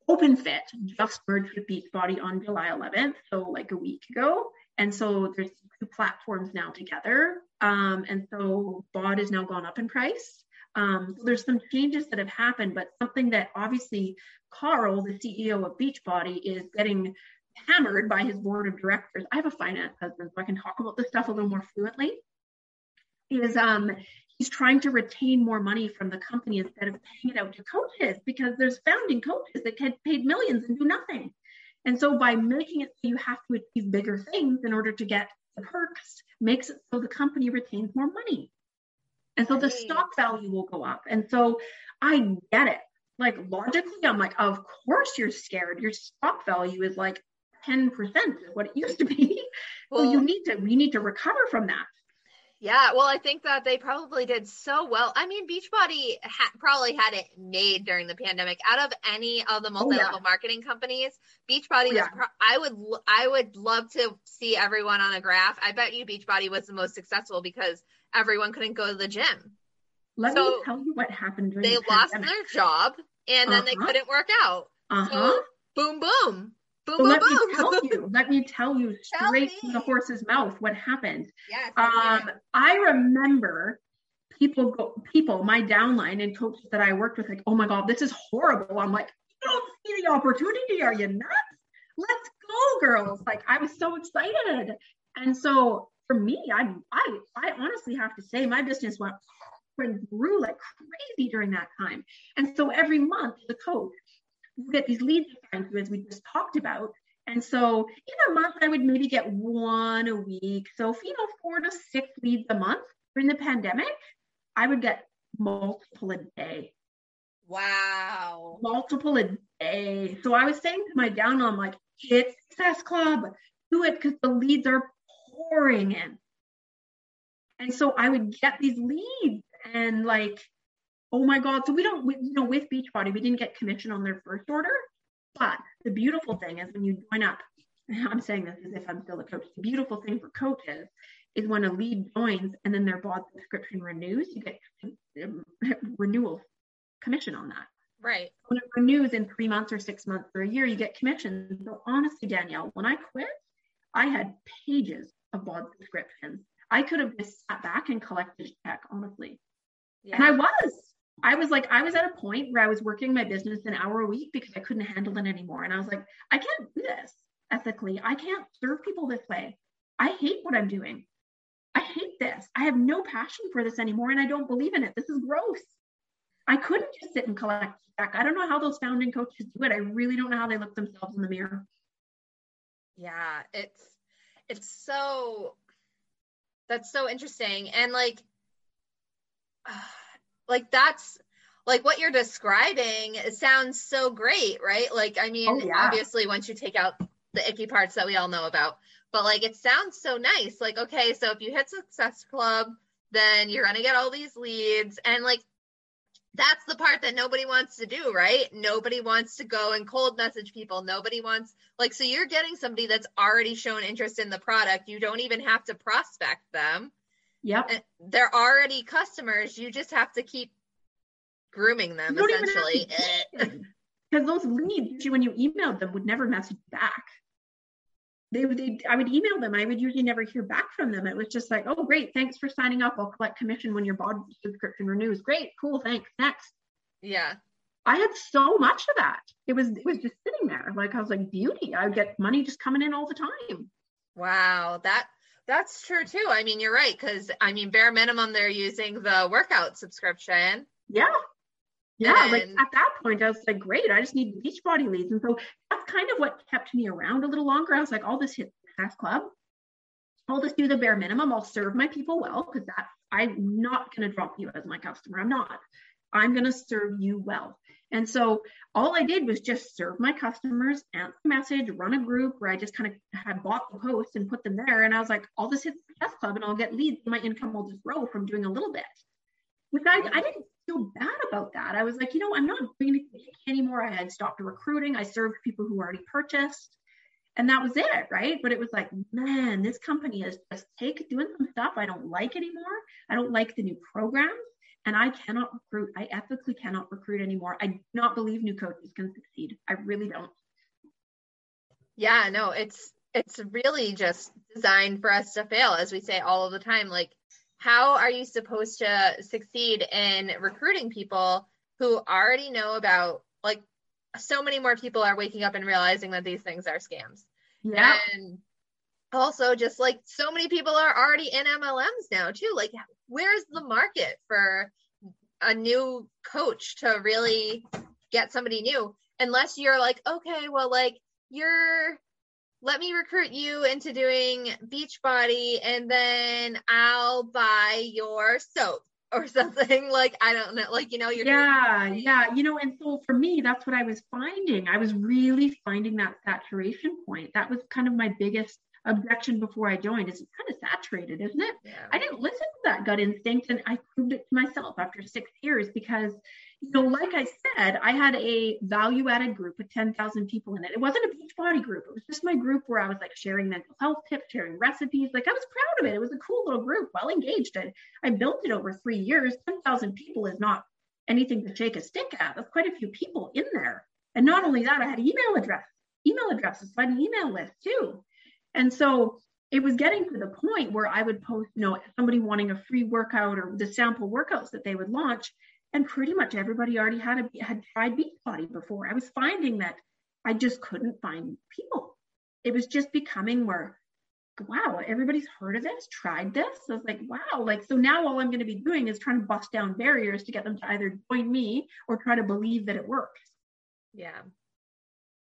Speaker 3: OpenFit just merged with Beachbody on July 11th, so like a week ago. And so there's two platforms now together. Um, and so BOD has now gone up in price. Um, so there's some changes that have happened, but something that obviously Carl, the CEO of Beachbody, is getting hammered by his board of directors. I have a finance husband, so I can talk about this stuff a little more fluently. Is um he's trying to retain more money from the company instead of paying it out to coaches because there's founding coaches that get paid millions and do nothing. And so by making it so you have to achieve bigger things in order to get the perks, makes it so the company retains more money. And so the stock value will go up. And so I get it. Like logically, I'm like, of course you're scared. Your stock value is like 10% of what it used to be. Well, so you need to you need to recover from that.
Speaker 2: Yeah, well, I think that they probably did so well. I mean, Beachbody ha- probably had it made during the pandemic. Out of any of the multi-level oh, yeah. marketing companies, Beachbody yeah. was. Pro- I would, I would love to see everyone on a graph. I bet you Beachbody was the most successful because everyone couldn't go to the gym.
Speaker 3: Let so me tell you what happened.
Speaker 2: they
Speaker 3: the
Speaker 2: lost their job, and then uh-huh. they couldn't work out. Uh-huh. So, boom, boom. Boom, boom,
Speaker 3: let
Speaker 2: boom.
Speaker 3: me tell you. Let me tell you straight tell from the horse's mouth what happened.
Speaker 2: Yes.
Speaker 3: Um, I remember people go, people, my downline and coaches that I worked with, like, oh my god, this is horrible. I'm like, you don't see the opportunity? Are you nuts? Let's go, girls! Like, I was so excited, and so for me, I I I honestly have to say, my business went and grew like crazy during that time. And so every month, the coach, you get these leads assigned to as we just talked about. And so in a month, I would maybe get one a week. So, if, you know, four to six leads a month. During the pandemic, I would get multiple a day.
Speaker 2: Wow.
Speaker 3: Multiple a day. So I was saying to my down, I'm like, hit Success Club, do it because the leads are pouring in. And so I would get these leads and like oh my god. So we don't we, you know with beachbody we didn't get commission on their first order. But the beautiful thing is when you join up i'm saying this as if i'm still a coach the beautiful thing for coaches is when a lead joins and then their bod subscription renews you get um, renewal commission on that.
Speaker 2: Right.
Speaker 3: When it renews in three months or six months or a year you get commission. So honestly danielle when i quit i had pages of bod subscriptions. I could have just sat back and collected a check honestly. Yeah. And I was. I was like, I was at a point where I was working my business an hour a week because I couldn't handle it anymore. And I was like, I can't do this ethically. I can't serve people this way. I hate what I'm doing. I hate this. I have no passion for this anymore and I don't believe in it. This is gross. I couldn't just sit and collect. I don't know how those founding coaches do it. I really don't know how they look themselves in the mirror.
Speaker 2: Yeah, it's it's so that's so interesting. And like like that's like what you're describing it sounds so great right? Like i mean oh, yeah. obviously once you take out the icky parts that we all know about but like it sounds so nice. Like okay so if you hit success club then you're going to get all these leads and like that's the part that nobody wants to do right? Nobody wants to go and cold message people. Nobody wants like so you're getting somebody that's already shown interest in the product. You don't even have to prospect them
Speaker 3: Yep.
Speaker 2: Eh, they're already customers. You just have to keep grooming them essentially.
Speaker 3: Because eh. those leads, when you emailed them, would never message back. They would, they, I would email them. I would usually never hear back from them. It was just like, oh, great, thanks for signing up. I'll collect commission when your bod subscription renews. Great, cool, thanks. Next.
Speaker 2: Yeah.
Speaker 3: I had so much of that. It was it was just sitting there. Like I was like beauty. I would get money just coming in all the time.
Speaker 2: Wow, that that's true too. I mean, you're right because I mean, bare minimum, they're using the workout subscription.
Speaker 3: Yeah. Yeah, and... like at that point, I was like, great, I just need Beachbody leads. And so that's kind of what kept me around a little longer. I was like, I'll just hit Success Club. I'll just do the bare minimum. I'll serve my people well because that I'm not going to drop you as my customer. I'm not. I'm going to serve you well. And so all I did was just serve my customers, answer the message, run a group where I just kind of had bought the posts and put them there. And I was like, I'll just hit the Success Club and I'll get leads. My income will just grow from doing a little bit. Which I, I didn't feel bad about that. I was like, you know, I'm not doing it anymore. I had stopped recruiting. I served people who already purchased. And that was it, right? But it was like, man, this company is just take doing some stuff I don't like anymore. I don't like the new programs and I cannot recruit. I ethically cannot recruit anymore. I do not believe new coaches can succeed. I really don't.
Speaker 2: Yeah, no, it's it's really just designed for us to fail, as we say all of the time. Like, how are you supposed to succeed in recruiting people who already know about like so many more people are waking up and realizing that these things are scams.
Speaker 3: Yeah.
Speaker 2: And also just like so many people are already in MLMs now too. Like where's the market for a new coach to really get somebody new? Unless you're like, okay, well like you're let me recruit you into doing Beachbody and then I'll buy your soap or something. Like I don't know. Like you know you're
Speaker 3: yeah yeah. You know and so for me that's what I was finding. I was really finding that saturation point. That was kind of my biggest objection before I joined is it's kind of saturated isn't it yeah. I didn't listen to that gut instinct and I proved it to myself after six years because you know, like I said, I had a value added group with 10,000 people in it. It wasn't a Beachbody group. It was just my group where I was like sharing mental health tips, sharing recipes. Like I was proud of it. It was a cool little group, well engaged. And I built it over three years. 10,000 people is not anything to shake a stick at. That's quite a few people in there. And not only that, I had email address, email addresses, so I had an email list too. And so it was getting to the point where I would post, you know, somebody wanting a free workout or the sample workouts that they would launch and pretty much everybody already had a, had tried Beachbody before. I was finding that I just couldn't find people. It was just becoming where, wow, everybody's heard of this, tried this. I was like, wow, like so now all I'm going to be doing is trying to bust down barriers to get them to either join me or try to believe that it works.
Speaker 2: Yeah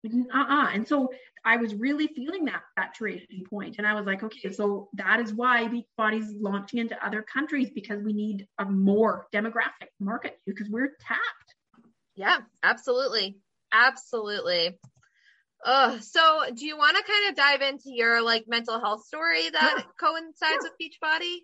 Speaker 3: uh-uh. And so I was really feeling that saturation point. And I was like, okay, so that is why Beachbody's launching into other countries because we need a more demographic market because we're tapped.
Speaker 2: Yeah, absolutely. Absolutely. Oh, so do you want to kind of dive into your like mental health story that yeah. coincides with Beachbody?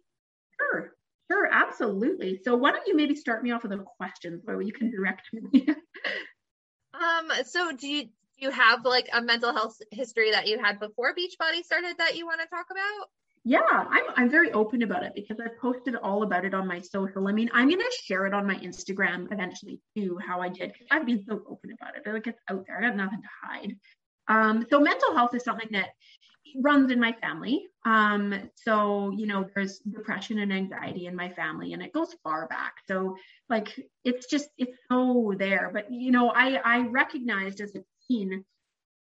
Speaker 3: Sure. Sure, absolutely. So why don't you maybe start me off with a question so you can direct me?
Speaker 2: um, so do you you have like a mental health history that you had before Beachbody started that you want to talk about?
Speaker 3: Yeah, I'm I'm very open about it because I've posted all about it on my social. I mean, I'm gonna share it on my Instagram eventually too, how I did. I've been so open about it. Like it's out there. I got nothing to hide. Um, so mental health is something that runs in my family. Um, so you know, there's depression and anxiety in my family, and it goes far back. So like, it's just it's so there. But you know, I I recognized as a 18,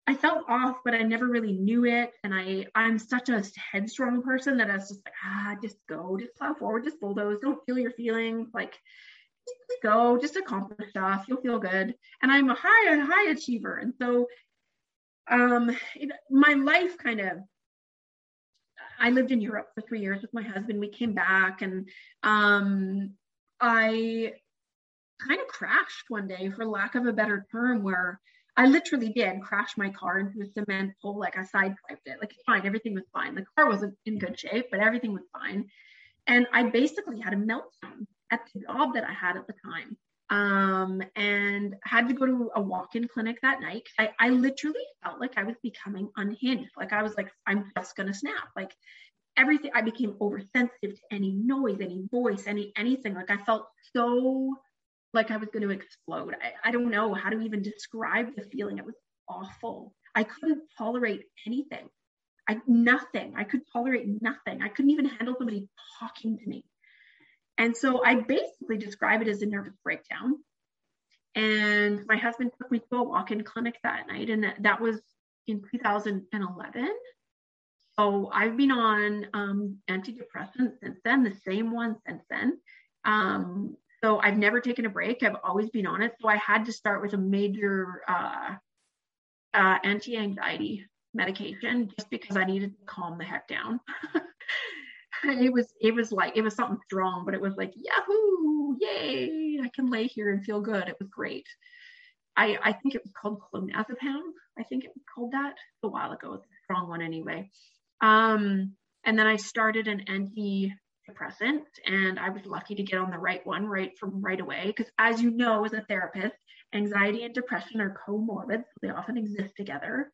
Speaker 3: I felt off, but I never really knew it. And I, I'm such a headstrong person that I was just like, ah, just go, just plow forward, just bulldoze, don't feel your feelings. Like, just go, just accomplish stuff. You'll feel good. And I'm a high, high achiever. And so, um, it, my life kind of, I lived in Europe for three years with my husband. We came back and, um, I kind of crashed one day, for lack of a better term, where I literally did crash my car into a cement pole. Like I sideswiped it. Like fine, everything was fine. The car wasn't in good shape, but everything was fine. And I basically had a meltdown at the job that I had at the time. Um, and had to go to a walk-in clinic that night. I, I literally felt like I was becoming unhinged. Like I was like, I'm just gonna snap. Like everything, I became oversensitive to any noise, any voice, any anything. Like I felt so like I was going to explode. I, I don't know how to even describe the feeling. It was awful. I couldn't tolerate anything. I nothing. I could tolerate nothing. I couldn't even handle somebody talking to me. And so I basically describe it as a nervous breakdown. And my husband took me to a walk-in clinic that night, and that, that was in 2011. So I've been on um, antidepressants since then, the same one since then. Um, so I've never taken a break. I've always been on it. So I had to start with a major uh, uh, anti-anxiety medication just because I needed to calm the heck down. it was it was like it was something strong, but it was like yahoo, yay! I can lay here and feel good. It was great. I I think it was called clonazepam. I think it was called that a while ago. It's a strong one anyway. Um, and then I started an anti antidepressant and I was lucky to get on the right one right from right away. Because as you know, as a therapist, anxiety and depression are comorbid, so they often exist together.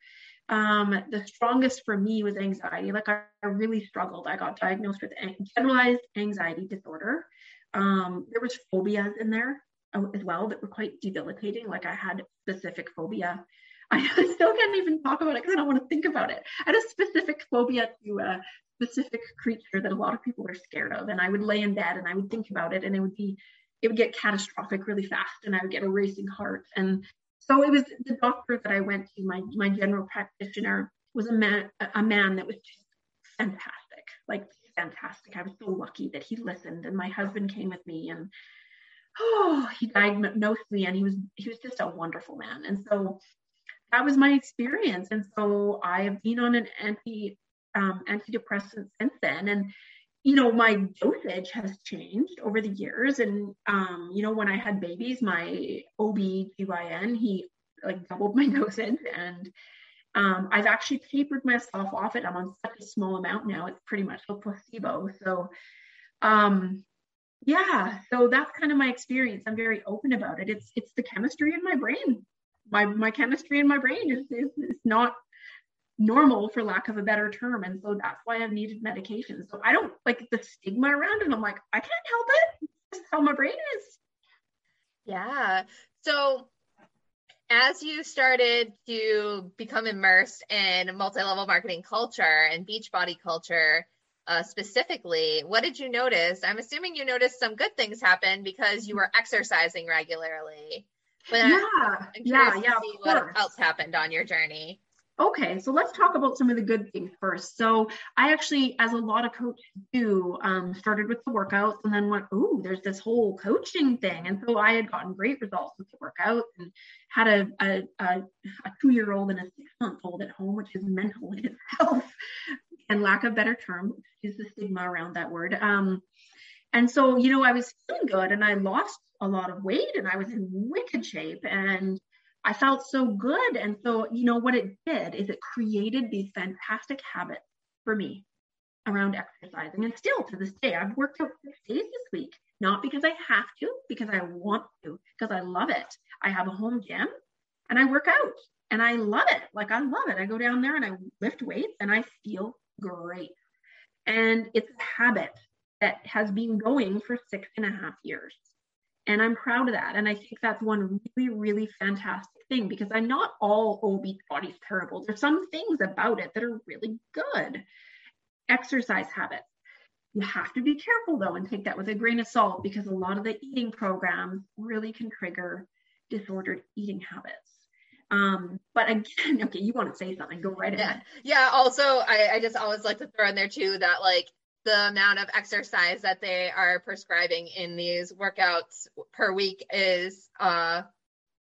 Speaker 3: Um, the strongest for me was anxiety. Like I, I really struggled. I got diagnosed with generalized anxiety disorder. Um, there was phobias in there uh, as well that were quite debilitating. Like I had specific phobia. I still can't even talk about it because I don't want to think about it. I had a specific phobia to uh, specific creature that a lot of people are scared of. And I would lay in bed and I would think about it and it would be, it would get catastrophic really fast and I would get a racing heart. And so it was the doctor that I went to, my, my general practitioner was a man, a man that was just fantastic, like fantastic. I was so lucky that he listened, and my husband came with me, and oh, he diagnosed me, and he was he was just a wonderful man, and so that was my experience, and so I have been on an anti um, antidepressant since then, and you know my dosage has changed over the years and um, you know when i had babies my ob-gyn he like doubled my dosage and um, I've actually tapered myself off it. I'm on such a small amount now. It's pretty much a placebo. So, um, yeah, so that's kind of my experience. I'm very open about it. It's it's the chemistry in my brain. My my chemistry in my brain is is, is not normal for lack of a better term and so that's why i've needed medication. So i don't like the stigma around it i'm like i can't help it. It's just how my brain is.
Speaker 2: Yeah. So as you started to become immersed in multi-level marketing culture and beachbody culture uh, specifically what did you notice? I'm assuming you noticed some good things happen because you were exercising regularly.
Speaker 3: But yeah. yeah yeah
Speaker 2: what else happened on your journey
Speaker 3: Okay, so let's talk about some of the good things first. So I actually, as a lot of coaches do, um, started with the workouts and then went, oh, there's this whole coaching thing. And so I had gotten great results with the workouts and had a, a, a, a two-year-old and a six-month-old at home, which is mental in itself, and lack of better term, use the stigma around that word. Um, and so, you know, I was feeling good and I lost a lot of weight and I was in wicked shape and I felt so good. And so, you know, what it did is it created these fantastic habits for me around exercising. And still to this day, I've worked out six days this week, not because I have to, because I want to, because I love it. I have a home gym and I work out and I love it. Like I love it. I go down there and I lift weights and I feel great. And it's a habit that has been going for six and a half years. And I'm proud of that. And I think that's one really, really fantastic thing because I'm not all OB body's terrible. There's some things about it that are really good. Exercise habits. You have to be careful though and take that with a grain of salt because a lot of the eating programs really can trigger disordered eating habits. Um, but again, okay, you want to say something, go right
Speaker 2: ahead. Yeah. yeah also, I, I just always like to throw in there too that like the amount of exercise that they are prescribing in these workouts per week is uh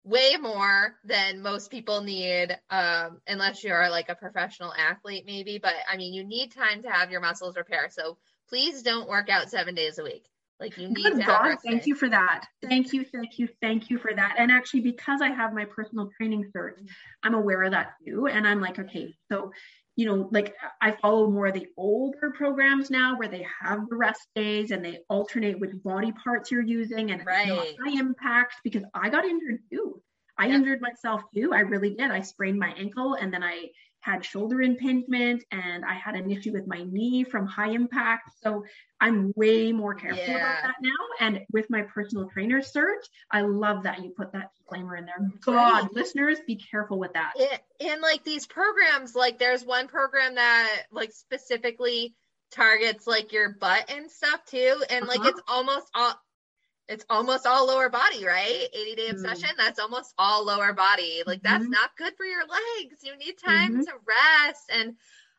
Speaker 2: way more than most people need um unless you're like a professional athlete maybe. But i mean you need time to have your muscles repair. So please don't work out seven days a week. Like you need Good to God,
Speaker 3: thank you for that. Thank you thank you thank you for that. And actually because i have my personal training cert i'm aware of that too. And i'm like okay so you know, like I follow more of the older programs now where they have the rest days and they alternate which body parts you're using and right. high impact because I got injured too. I injured myself too. I really did. I sprained my ankle and then I had shoulder impingement and I had an issue with my knee from high impact. So I'm way more careful yeah. about that now. And with my personal trainer search, I love that you put that disclaimer in there. God, right. listeners, be careful with that.
Speaker 2: It, and like these programs, like there's one program that like specifically targets like your butt and stuff too. And uh-huh. like it's almost all it's almost all lower body, right? 80 day mm-hmm. obsession, mm. that's almost all lower body. Like that's mm-hmm. not good for your legs. You need time mm-hmm. to rest. And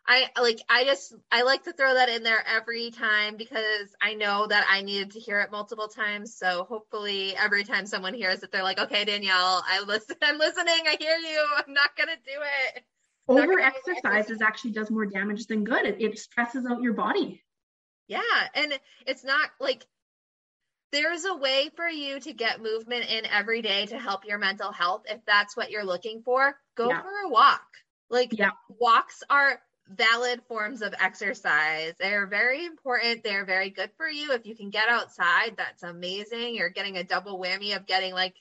Speaker 2: I like I just I like to throw that in there every time because I know that I needed to hear it multiple times. So hopefully every time someone hears it, they're like, okay, Danielle, I listen, I'm listening, I hear you. I'm not gonna do it.
Speaker 3: Over exercises actually does more damage than good. It, it stresses out your body.
Speaker 2: Yeah. And it's not like there's a way for you to get movement in every day to help your mental health. If that's what you're looking for, go yeah. for a walk. Like yeah. walks are valid forms of exercise. They're very important. They're very good for you. If you can get outside, that's amazing. You're getting a double whammy of getting like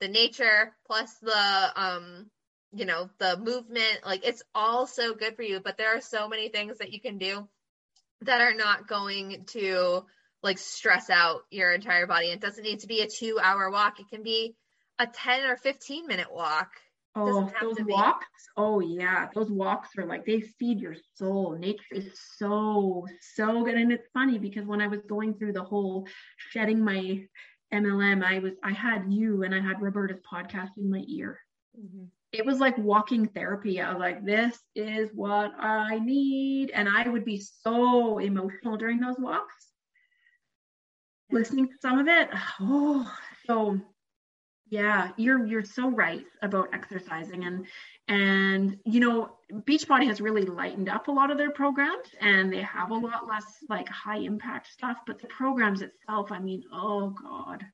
Speaker 2: the nature plus the um you know the movement like it's all so good for you but there are so many things that you can do that are not going to like stress out your entire body. It doesn't need to be a two hour walk. It can be a 10 or 15 minute walk.
Speaker 3: Oh, those walks. Oh yeah. Those walks are like, they feed your soul. Nature is so, so good. And it's funny because when I was going through the whole shedding my MLM, I was, I had you and I had Roberta's podcast in my ear. Mm-hmm. It was like walking therapy. I was like, this is what I need. And I would be so emotional during those walks. Listening to some of it. Oh, so yeah, you're you're so right about exercising and and you know Beachbody has really lightened up a lot of their programs and they have a lot less like high impact stuff, but the programs itself, I mean, oh god,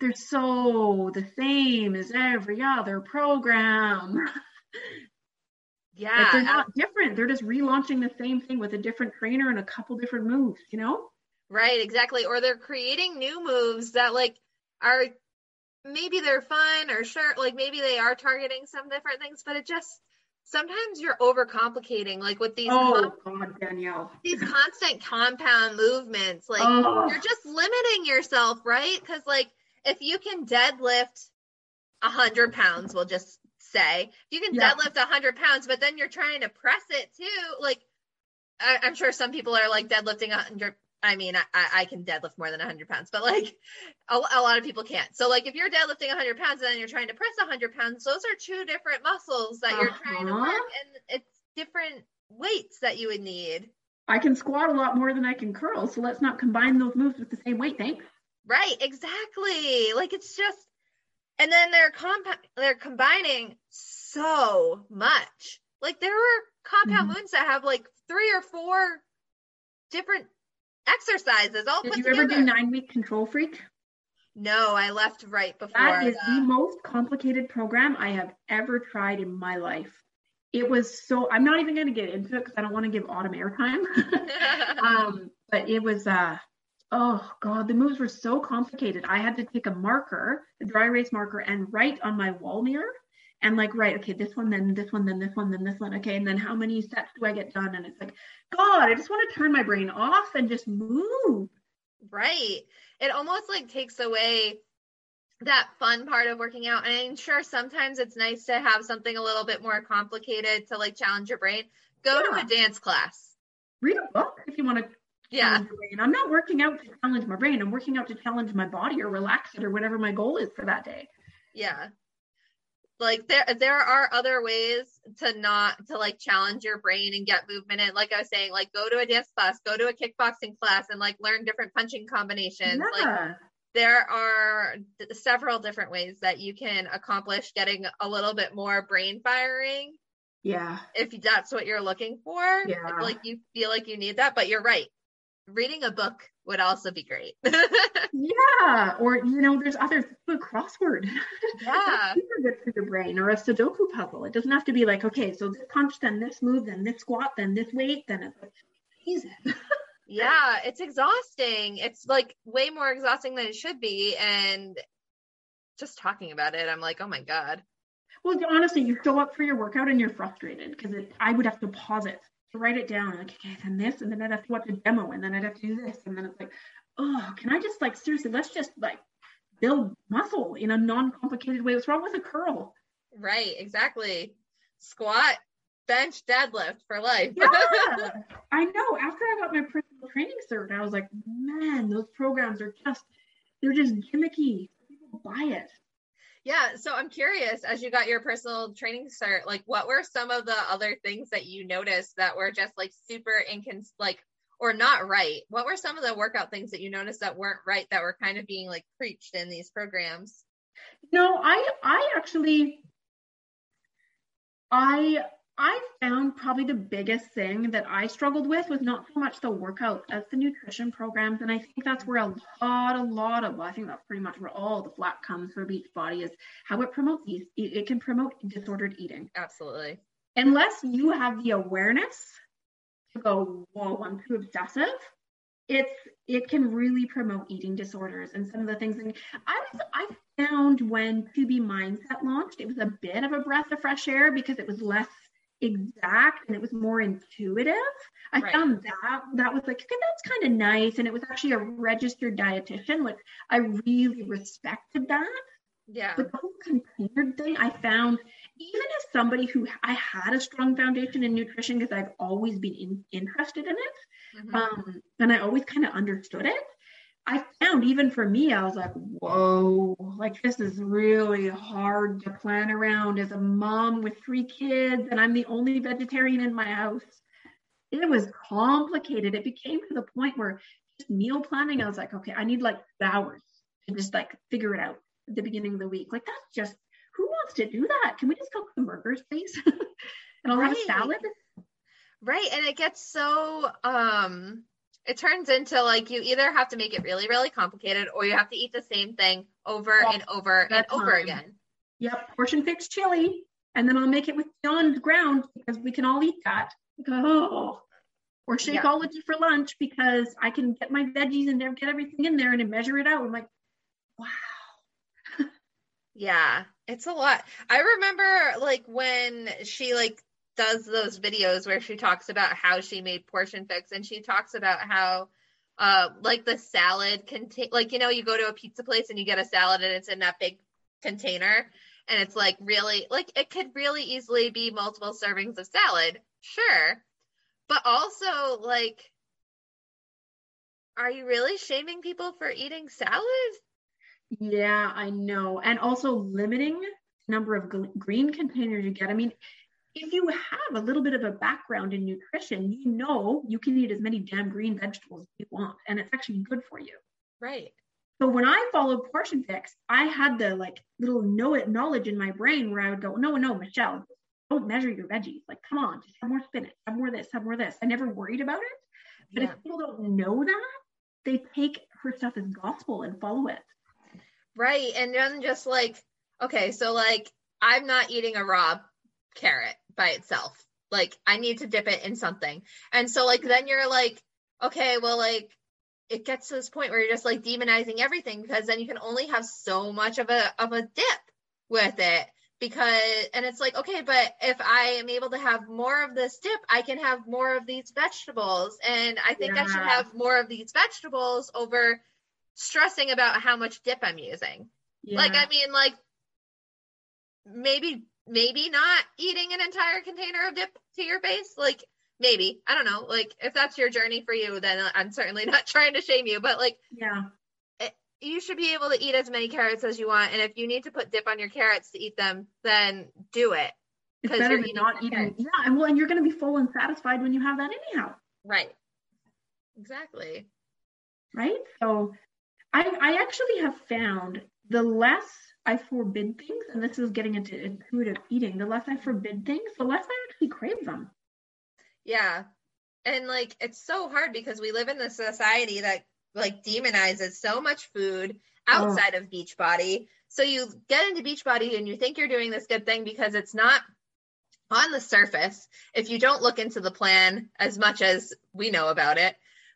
Speaker 3: they're so the same as every other program.
Speaker 2: Yeah, like
Speaker 3: they're not different. They're just relaunching the same thing with a different trainer and a couple different moves, you know?
Speaker 2: Right, exactly. Or they're creating new moves that like are maybe they're fun or sure like maybe they are targeting some different things but it just sometimes you're overcomplicating like with these
Speaker 3: oh god danielle
Speaker 2: these constant compound movements like oh. you're just limiting yourself right because like if you can deadlift a hundred pounds we'll just say you can yeah. deadlift a hundred pounds but then you're trying to press it too like I, am sure some people are like deadlifting a hundred I mean, I, I can deadlift more than 100 pounds, but like a, a, lot of people can't. So, like, if you're deadlifting 100 pounds and then you're trying to press 100 pounds, those are two different muscles that you're uh-huh. trying to uh-huh. work, and it's different weights that you would need.
Speaker 3: I can squat a lot more than I can curl, so let's not combine those moves with the same weight. Thanks.
Speaker 2: Right, exactly. Like it's just, and then they're comp they're combining so much. Like there were compound mm-hmm. moves that have like three or four different exercises all
Speaker 3: Did you
Speaker 2: together.
Speaker 3: ever do nine week control freak?
Speaker 2: No, I left right before.
Speaker 3: That is the most complicated program I have ever tried in my life. It was so I'm not even going to get into it because I don't want to give Autumn airtime. um, but it was uh oh god, the moves were so complicated. I had to take a marker, a dry erase marker, and write on my wall mirror and like right okay this one then this one then this one then this one okay and then how many sets do i get done? And it's like god i just want to turn my brain off and just move.
Speaker 2: Right. It almost like takes away that fun part of working out and i'm sure sometimes it's nice to have something a little bit more complicated to like challenge your brain. Go yeah. to a dance class.
Speaker 3: Read a book if you want to
Speaker 2: yeah And
Speaker 3: i'm not working out to challenge my brain. I'm working out to challenge my body or relax it or whatever my goal is for that day.
Speaker 2: Yeah like there there are other ways to not to like challenge your brain and get movement in. Like i was saying like go to a dance class go to a kickboxing class and like learn different punching combinations. Yeah. like there are several different ways that you can accomplish getting a little bit more brain firing
Speaker 3: yeah.
Speaker 2: if that's what you're looking for.
Speaker 3: Yeah.
Speaker 2: Like you feel like you need that but you're right reading a book would also be great.
Speaker 3: yeah, or you know, there's other a crossword.
Speaker 2: Yeah,
Speaker 3: super good for your brain, or a Sudoku puzzle. It doesn't have to be like, okay, so this punch, then this move, then this squat, then this weight, then it's like, Jesus.
Speaker 2: yeah, it's exhausting. It's like way more exhausting than it should be, and just talking about it, I'm like, oh my god.
Speaker 3: Well, honestly, you show up for your workout and you're frustrated because I would have to pause it write it down. Like, okay, then this, and then I'd have to watch a demo, and then I'd have to do this, and then it's like, oh, can I just like seriously? Let's just like build muscle in a non-complicated way. What's wrong with a curl?
Speaker 2: Right, exactly. Squat, bench, deadlift for life.
Speaker 3: yeah, I know. After I got my personal training cert, I was like, man, those programs are just they're just gimmicky. People buy it.
Speaker 2: Yeah, so I'm curious as you got your personal training start, like what were some of the other things that you noticed that were just like super incons like or not right? What were some of the workout things that you noticed that weren't right that were kind of being like preached in these programs?
Speaker 3: No, I I actually I I found probably the biggest thing that I struggled with was not so much the workout as the nutrition programs. And I think that's where a lot, a lot of, well, I think that's pretty much where all the flat comes for Beachbody is how it promotes, these. it can promote disordered eating.
Speaker 2: Absolutely.
Speaker 3: Unless you have the awareness to go, whoa, I'm too obsessive, it's, it can really promote eating disorders and some of the things. And I was, I found when 2B Mindset launched, it was a bit of a breath of fresh air because it was less exact and it was more intuitive. I right. found that that was like, okay, that's kind of nice. And it was actually a registered dietitian. which I really respected that.
Speaker 2: Yeah.
Speaker 3: But the whole container thing, I found even as somebody who I had a strong foundation in nutrition because I've always been in, interested in it. Mm-hmm. Um, and I always kind of understood it. I found even for me, I was like, whoa, like this is really hard to plan around as a mom with three kids, and I'm the only vegetarian in my house. It was complicated. It became to the point where just meal planning, I was like, okay, I need like hours to just like figure it out at the beginning of the week. Like that's just who wants to do that? Can we just cook some burgers, please? and I'll right. have a salad.
Speaker 2: Right. And it gets so um it turns into like you either have to make it really, really complicated or you have to eat the same thing over and over and over again.
Speaker 3: Yep, portion fix chili. And then I'll make it with Beyond Ground because we can all eat that. Oh. Or Shakeology yeah. for lunch because I can get my veggies and get everything in there and measure it out. I'm like, wow.
Speaker 2: yeah, it's a lot. I remember like when she like does those videos where she talks about how she made portion fix and she talks about how uh like the salad contain like you know you go to a pizza place and you get a salad and it's in that big container and it's like really like it could really easily be multiple servings of salad sure but also like are you really shaming people for eating salad?
Speaker 3: Yeah i know and also limiting number of green containers you get. I mean if you have a little bit of a background in nutrition, you know you can eat as many damn green vegetables as you want, and it's actually good for you.
Speaker 2: Right.
Speaker 3: So when I followed Portion Fix, I had the like little know it knowledge in my brain where I would go, no, no, Michelle, don't measure your veggies. Like, come on, just have more spinach, have more this, have more this. I never worried about it. But yeah. if people don't know that, they take her stuff as gospel and follow it.
Speaker 2: Right. And then just like, okay, so like I'm not eating a raw carrot by itself. Like I need to dip it in something. And so like then you're like, okay, well like it gets to this point where you're just like demonizing everything because then you can only have so much of a of a dip with it because and it's like okay but if i am able to have more of this dip i can have more of these vegetables and i think yeah. i should have more of these vegetables over stressing about how much dip i'm using yeah. like i mean like maybe maybe not eating an entire container of dip to your face? Like maybe. I don't know. Like if that's your journey for you then i'm certainly not trying to shame you but like
Speaker 3: yeah.
Speaker 2: it, you should be able to eat as many carrots as you want and if you need to put dip on your carrots to eat them then do it.
Speaker 3: It's better than not eating. carrots. yeah and well and you're going to be full and satisfied when you have that anyhow.
Speaker 2: Right. Exactly.
Speaker 3: Right? So i i actually have found the less I forbid things, and this is getting into intuitive eating, the less I forbid things, the less I actually crave them.
Speaker 2: Yeah. And like it's so hard because we live in a society that like demonizes so much food outside oh. of Beachbody. So you get into Beachbody and you think you're doing this good thing because it's not on the surface. If you don't look into the plan as much as we know about it,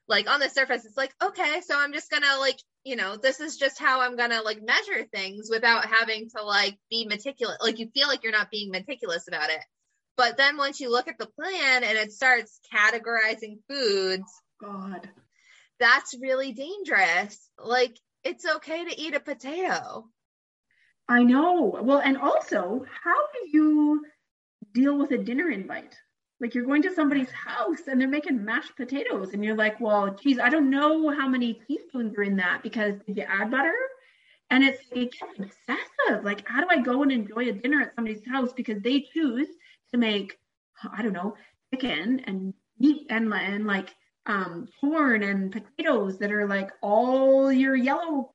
Speaker 2: like on the surface, it's like, okay, so I'm just gonna like you know, this is just how I'm gonna like measure things without having to like be meticulous. Like you feel like you're not being meticulous about it. But then once you look at the plan and it starts categorizing foods,
Speaker 3: God,
Speaker 2: that's really dangerous. Like it's okay to eat a potato.
Speaker 3: I know. Well, and also, how do you deal with a dinner invite? Like you're going to somebody's house and they're making mashed potatoes and you're like well geez i don't know how many teaspoons are in that because did you add butter and it's it gets excessive. Like how do i go and enjoy a dinner at somebody's house because they choose to make i don't know chicken and meat and, and like um corn and potatoes that are like all your yellow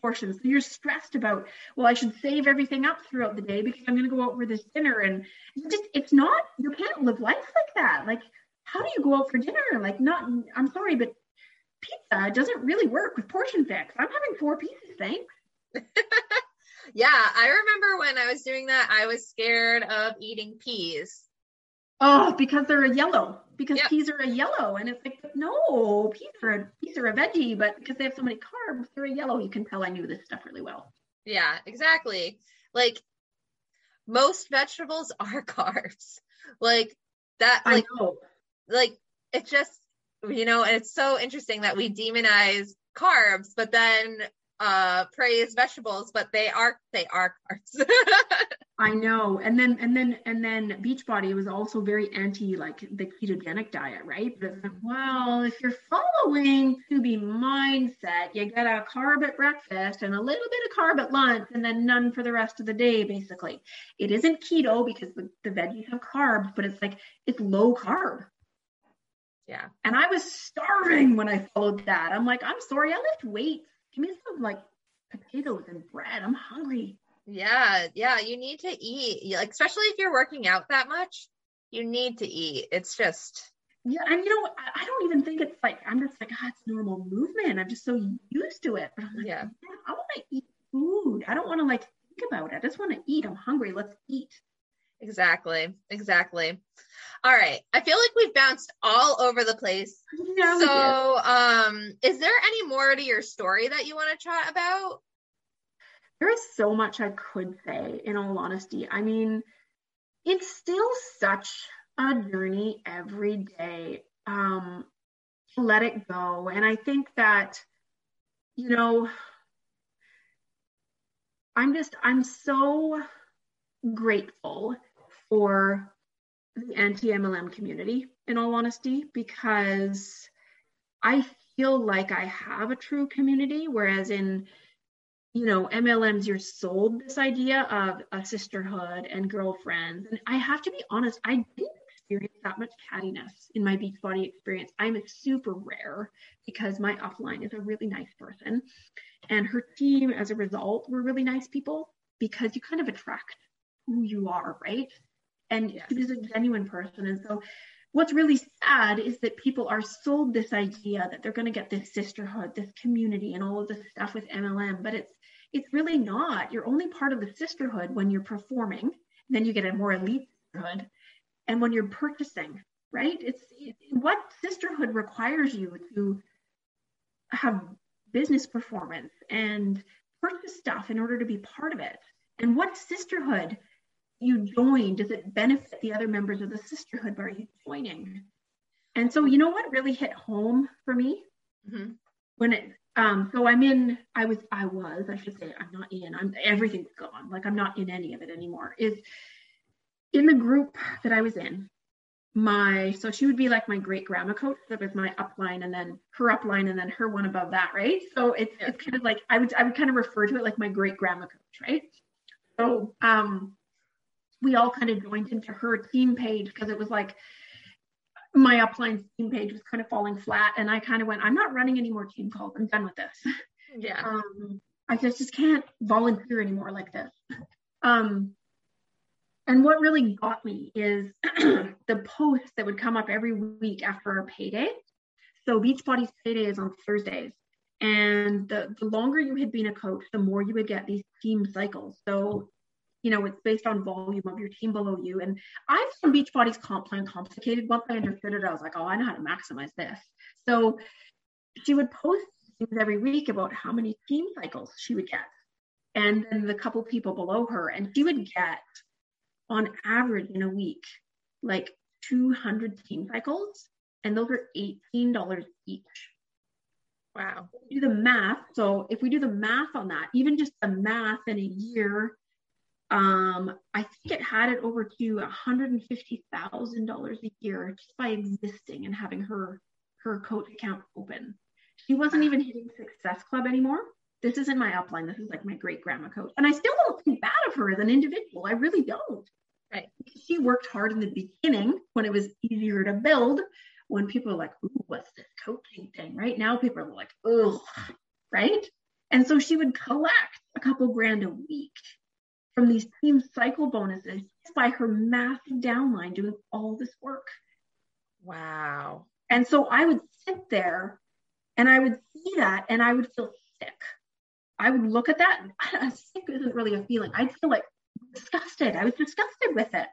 Speaker 3: portions. So you're stressed about, well, I should save everything up throughout the day because I'm going to go out for this dinner. And just, it's not, you can't live life like that. Like, how do you go out for dinner? Like, not, I'm sorry, but pizza doesn't really work with portion fix. I'm having four pieces, thanks.
Speaker 2: yeah, I remember when I was doing that, I was scared of eating peas.
Speaker 3: Oh, because they're a yellow. Because yep. peas are a yellow, and it's like no, peas are a peas are a veggie, but because they have so many carbs, they're a yellow. You can tell I knew this stuff really well.
Speaker 2: Yeah, exactly. Like most vegetables are carbs. Like that. Like,
Speaker 3: I know.
Speaker 2: Like it's just you know, it's so interesting that we demonize carbs, but then uh praise vegetables, but they are they are carbs.
Speaker 3: I know. And then and then and then Beachbody was also very anti like the ketogenic diet, right? But it's like, mm-hmm. well, if you're following 2B Mindset, you get a carb at breakfast and a little bit of carb at lunch and then none for the rest of the day, basically. It isn't keto because the, the veggies have carbs, but it's like it's low carb.
Speaker 2: Yeah.
Speaker 3: And I was starving when I followed that. I'm like, I'm sorry, I lift weights. Give me some like potatoes and bread. I'm hungry.
Speaker 2: Yeah, yeah, you need to eat. Like especially if you're working out that much, you need to eat. It's just
Speaker 3: yeah, and you know, I, don't even think it's like I'm just like, ah, oh, it's normal movement. I'm just so used to it. But I'm like,
Speaker 2: yeah,
Speaker 3: I want to eat food. I don't want to like think about it. I just want to eat. I'm hungry. Let's eat.
Speaker 2: Exactly. Exactly. All right. I feel like we've bounced all over the place. So, um, is there any more to your story that you want to chat about?
Speaker 3: There is so much I could say, in all honesty. I mean, it's still such a journey every day um, to let it go. And I think that, you know, I'm just, I'm so grateful for the anti MLM community, in all honesty, because I feel like I have a true community, whereas in you know, MLMs, you're sold this idea of a sisterhood and girlfriends. And I have to be honest, I didn't experience that much cattiness in my Beachbody experience. I'm a super rare because my upline is a really nice person. And her team, as a result, were really nice people because you kind of attract who you are, right? And yes. she was a genuine person. And so what's really sad is that people are sold this idea that they're going to get this sisterhood, this community, and all of this stuff with MLM, but it's it's really not. You're only part of the sisterhood when you're performing. Then you get a more elite sisterhood, and when you're purchasing, right? It's it, what sisterhood requires you to have business performance and purchase stuff in order to be part of it. And what sisterhood you join, does it benefit the other members of the sisterhood by you joining? And so, you know what really hit home for me mm-hmm. when it. Um, so I'm in. I was. I was. I should say. I'm not in. I'm. Everything's gone. Like I'm not in any of it anymore. Is in the group that I was in. My so she would be like my great grandma coach. That was my upline, and then her upline, and then her one above that, right? So it's it's kind of like I would I would kind of refer to it like my great grandma coach, right? So um we all kind of joined into her team page because it was like my upline team page was kind of falling flat and i kind of went i'm not running any more team calls. I'm done with this.
Speaker 2: Yeah.
Speaker 3: Um, i just, just can't volunteer anymore like this. Um, and what really got me is the posts that would come up every week after our payday. So beachbody's payday is on thursdays and the, the longer you had been a coach the more you would get these team cycles. So you know, it's based on volume of your team below you. And I found Beachbody's comp plan complicated. Once I understood it, I was like, oh, I know how to maximize this. So she would post things every week about how many team cycles she would get. And then the couple people below her, and she would get on average in a week, like 200 team cycles. And those are $18 each.
Speaker 2: Wow.
Speaker 3: Do the math. So if we do the math on that, even just the math in a year um, I think it had it over to $150,000 a year just by existing and having her her coach account open. She wasn't even hitting Success Club anymore. This isn't my upline. This is like my great grandma coach. And I still don't think bad of her as an individual. I really don't.
Speaker 2: Right.
Speaker 3: She worked hard in the beginning when it was easier to build, when people are like, ooh, what's this coaching thing? Right now, people are like, ugh, right? And so she would collect a couple grand a week from these team cycle bonuses by her massive downline doing all this work.
Speaker 2: Wow.
Speaker 3: And so I would sit there and I would see that and I would feel sick. I would look at that and sick isn't really a feeling. I'd feel like disgusted. I was disgusted with it.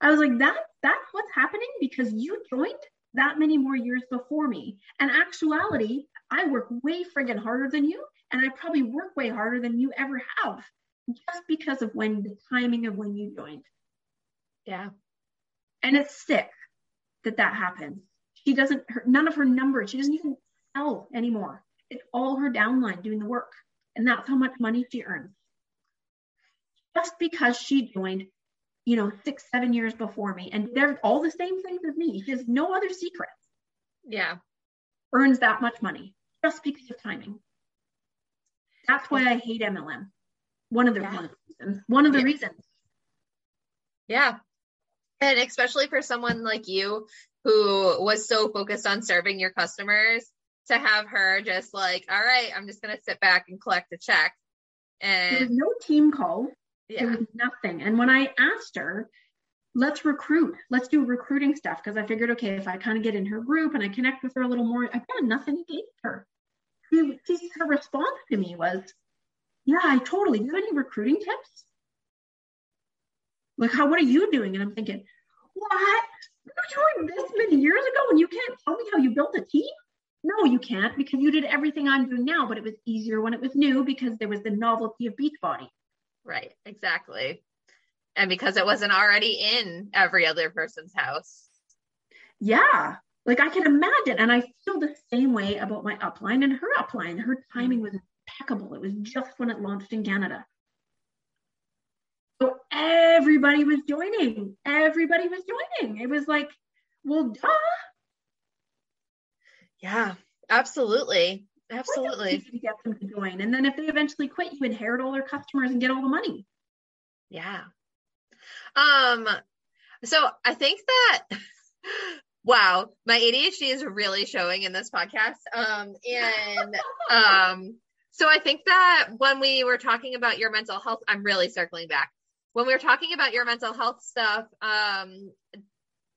Speaker 3: I was like, that that's what's happening because you joined that many more years before me. And actuality, I work way friggin' harder than you, and I probably work way harder than you ever have just because of when the timing of when you joined.
Speaker 2: Yeah.
Speaker 3: And it's sick that that happens. She doesn't, her, none of her numbers, she doesn't even sell anymore. It's all her downline doing the work. And that's how much money she earns. just because she joined, you know, six, seven years before me and they're all the same things as me. She has no other secrets.
Speaker 2: Yeah.
Speaker 3: Earns that much money just because of timing. That's why I hate MLM. One of the, yeah. one of the reasons. One of the yeah. reasons.
Speaker 2: Yeah. And especially for someone like you who was so focused on serving your customers to have her just like, all right, I'm just going to sit back and collect a check. And
Speaker 3: there was no team call. Yeah. There was nothing. And when I asked her, let's recruit, let's do recruiting stuff, because I figured, okay, if I kind of get in her group and I connect with her a little more, I've got nothing against her. Her response to me was, yeah, I totally. Do you have any recruiting tips? Like, how, what are you doing? And I'm thinking, what? You were doing this many years ago and you can't tell me how you built a team? No, you can't because you did everything I'm doing now, but it was easier when it was new because there was the novelty of Beachbody.
Speaker 2: Right, exactly. And because it wasn't already in every other person's house.
Speaker 3: Yeah, like I can imagine. And I feel the same way about my upline and her upline. Her timing mm. was impeccable. It was just when it launched in Canada. So everybody was joining. Everybody was joining. It was like, well, duh.
Speaker 2: Yeah, absolutely. Absolutely.
Speaker 3: To get them to join. And then if they eventually quit, you inherit all their customers and get all the money.
Speaker 2: Yeah. Um, so I think that wow, my ADHD is really showing in this podcast. Um, and um, so I think that when we were talking about your mental health, I'm really circling back. When we were talking about your mental health stuff, um,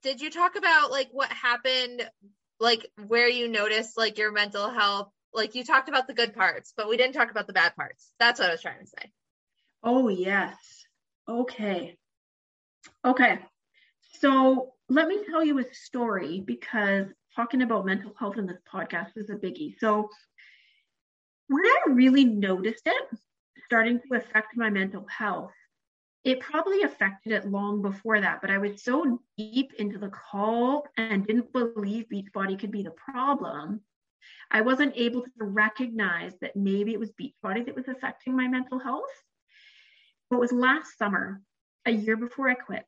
Speaker 2: did you talk about like what happened like where you noticed like your mental health? Like you talked about the good parts but we didn't talk about the bad parts. That's what i was trying to say.
Speaker 3: Oh yes. Okay. Okay. So let me tell you a story because talking about mental health in this podcast is a biggie. So where i really noticed it starting to affect my mental health it probably affected it long before that, but I was so deep into the cult and didn't believe Beachbody could be the problem. I wasn't able to recognize that maybe it was Beachbody that was affecting my mental health. But it was last summer, a year before I quit.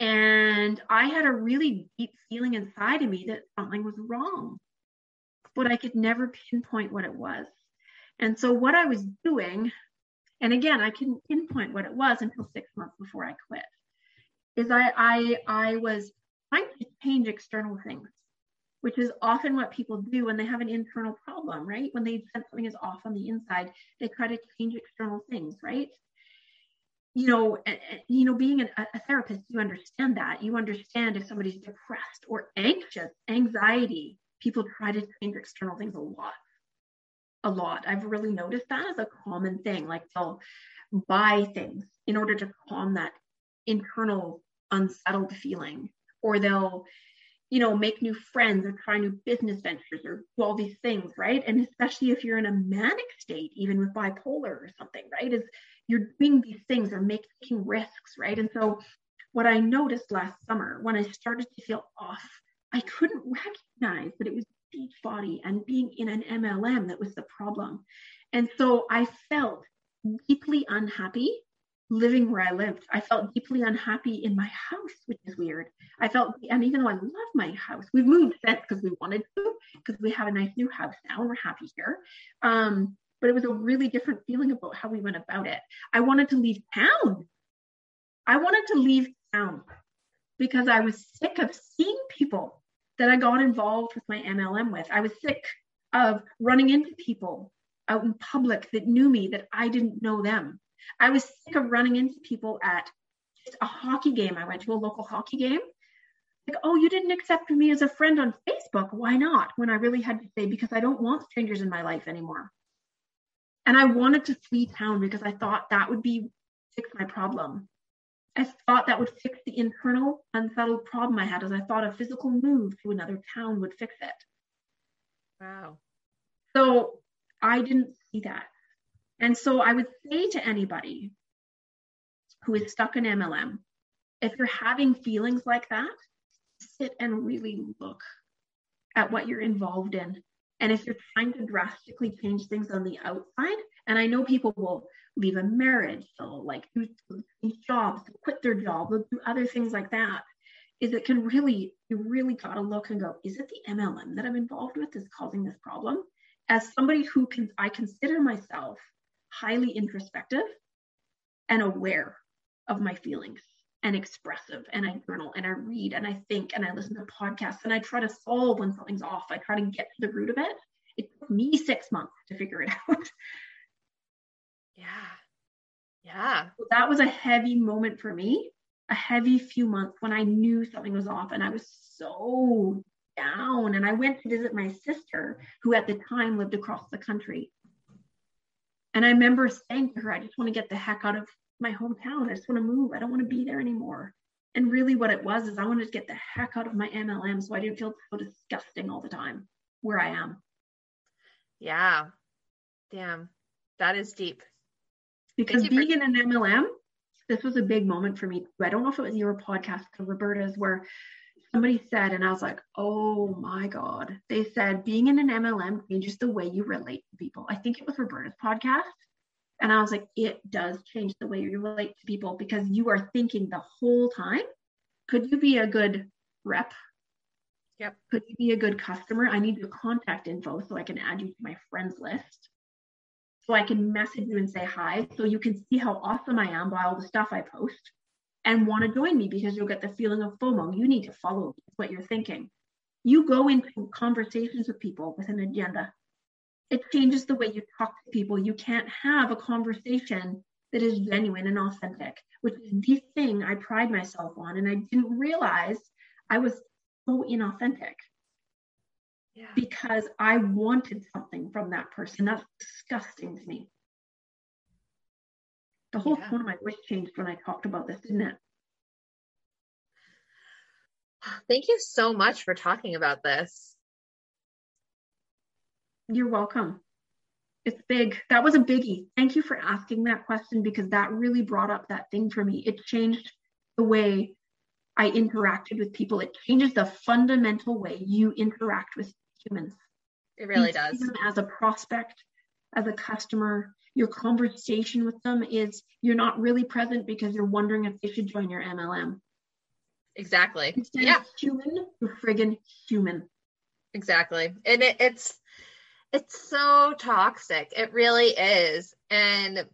Speaker 3: And I had a really deep feeling inside of me that something was wrong, but I could never pinpoint what it was. And so, what I was doing and again, I couldn't pinpoint what it was until six months before I quit. Is I I I was trying to change external things, which is often what people do when they have an internal problem, right? When they sense something is off on the inside, they try to change external things, right? You know, you know, being a, a therapist, you understand that. You understand if somebody's depressed or anxious, anxiety. People try to change external things a lot a lot. I've really noticed that as a common thing. Like they'll buy things in order to calm that internal unsettled feeling, or they'll, you know, make new friends or try new business ventures or do all these things, right? And especially if you're in a manic state, even with bipolar or something, right? Is you're doing these things or making risks, right? And so what I noticed last summer when I started to feel off, I couldn't recognize that it was Beachbody and being in an MLM that was the problem. And so I felt deeply unhappy living where I lived. I felt deeply unhappy in my house, which is weird. I felt, and even though I love my house, we've moved since because we wanted to, because we have a nice new house now and we're happy here. Um, but it was a really different feeling about how we went about it. I wanted to leave town. I wanted to leave town because I was sick of seeing people that I got involved with my MLM with. I was sick of running into people out in public that knew me that I didn't know them. I was sick of running into people at just a hockey game. I went to a local hockey game. Like, oh, you didn't accept me as a friend on Facebook. Why not? When I really had to say, because I don't want strangers in my life anymore. And I wanted to flee town because I thought that would be fix my problem. I thought that would fix the internal unsettled problem I had as I thought a physical move to another town would fix it.
Speaker 2: Wow.
Speaker 3: So I didn't see that. And so I would say to anybody who is stuck in MLM, if you're having feelings like that, sit and really look at what you're involved in. And if you're trying to drastically change things on the outside, and I know people will leave a marriage, they'll like do jobs, quit their job, they'll do other things like that. Is it can really, you really got to look and go, is it the MLM that I'm involved with is causing this problem? As somebody who can, I consider myself highly introspective and aware of my feelings and expressive and I journal and I read and I think and I listen to podcasts and I try to solve when something's off. I try to get to the root of it. It took me six months to figure it out.
Speaker 2: Yeah. Yeah.
Speaker 3: So that was a heavy moment for me, a heavy few months when I knew something was off and I was so down. And I went to visit my sister, who at the time lived across the country. And I remember saying to her, I just want to get the heck out of my hometown. I just want to move. I don't want to be there anymore. And really, what it was is I wanted to get the heck out of my MLM so I didn't feel so disgusting all the time where I am.
Speaker 2: Yeah. Damn. That is deep.
Speaker 3: Because being in an MLM, this was a big moment for me. I don't know if it was your podcast or Roberta's where somebody said, and I was like, oh my God. They said being in an MLM changes the way you relate to people. I think it was Roberta's podcast. And I was like, it does change the way you relate to people because you are thinking the whole time, could you be a good rep?
Speaker 2: Yep.
Speaker 3: Could you be a good customer? I need your contact info so I can add you to my friends list so I can message you and say hi so you can see how awesome I am by all the stuff I post and want to join me because you'll get the feeling of FOMO. You need to follow what you're thinking. You go into conversations with people with an agenda. It changes the way you talk to people. You can't have a conversation that is genuine and authentic, which is the thing I pride myself on. And I didn't realize I was so inauthentic yeah. because I wanted something from that person. That's disgusting to me. The whole yeah. tone of my voice changed when I talked about this, didn't it?
Speaker 2: Thank you so much for talking about this.
Speaker 3: You're welcome. It's big. That was a biggie. Thank you for asking that question because that really brought up that thing for me. It changed the way I interacted with people. It changes the fundamental way you interact with humans.
Speaker 2: It really does.
Speaker 3: as a prospect, as a customer, your conversation with them is you're not really present because you're wondering if they should join your MLM.
Speaker 2: Exactly.
Speaker 3: Instead yeah. human, you're friggin' human.
Speaker 2: Exactly. And it, it's it's so toxic. It really is. And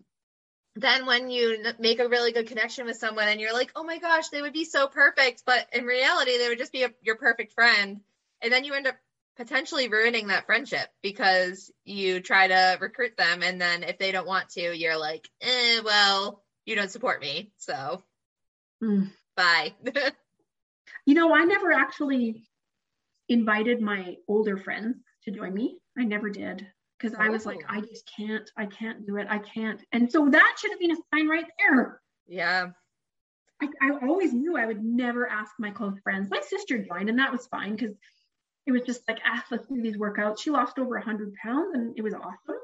Speaker 2: then when you make a really good connection with someone and you're like, oh my gosh, they would be so perfect. But in reality, they would just be a, your perfect friend. And then you end up potentially ruining that friendship because you try to recruit them. And then if they don't want to, you're like, eh, well, you don't support me. So mm. bye.
Speaker 3: you know, I never actually invited my older friends to join me. I never did because I was like, oh. I just can't, I can't do it. I can't. And so that should have been a sign right there.
Speaker 2: Yeah.
Speaker 3: I, I always knew I would never ask my close friends. My sister joined, and that was fine because it was just like, ah, let's do these workouts. She lost over 100 pounds, and it was awesome.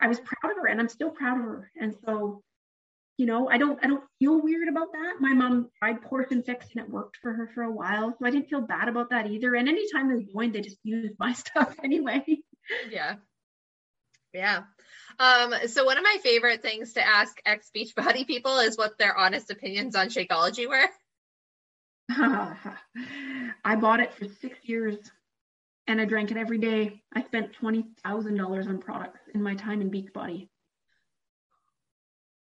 Speaker 3: I was proud of her, and I'm still proud of her. And so, you know, I don't, I don't feel weird about that. My mom tried portion fix, and it worked for her for a while, so I didn't feel bad about that either. And anytime they joined, they just used my stuff anyway
Speaker 2: yeah. Yeah. Um, so one of my favorite things to ask ex Beachbody people is what their honest opinions on Shakeology were.
Speaker 3: I bought it for six years and I drank it every day. I spent twenty thousand dollars on products in my time in Beachbody.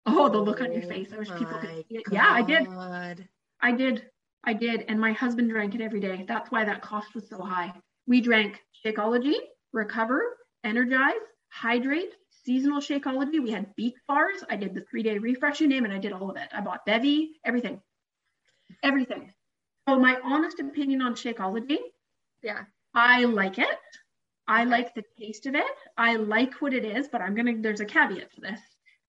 Speaker 3: Oh, the look on your oh face. I wish people could see it. God. Yeah, I did. I did. I did. And my husband drank it every day. That's why that cost was so high. We drank Shakeology, recover, energize, hydrate, seasonal Shakeology. We had beet bars. I did the three day refresh, you name it. I did all of it. I bought Bevy, everything, everything. So my honest opinion on Shakeology.
Speaker 2: Yeah.
Speaker 3: I like it. I like the taste of it. I like what it is, but I'm gonna. There's a caveat to this.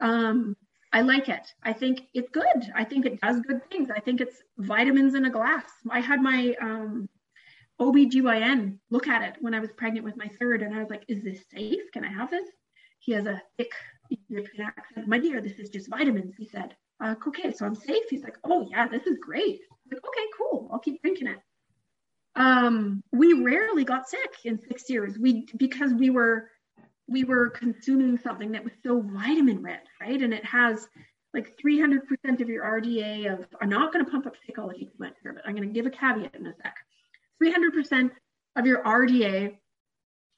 Speaker 3: Um, I like it. I think it's good. I think it does good things. I think it's vitamins in a glass. I had my um, OBGYN look at it when I was pregnant with my third, and I was like, is this safe? Can I have this? He has a thick European accent. My dear, this is just vitamins, he said. Uh, okay, so I'm safe. He's like, oh yeah, this is great. Like, okay, cool. I'll keep drinking it. Um, we rarely got sick in six years. We because we were we were consuming something that was so vitamin rich, right? And it has like 300% of your RDA of, I'm not going to pump up Shakeology too much here, but I'm going to give a caveat in a sec. 300% of your RDA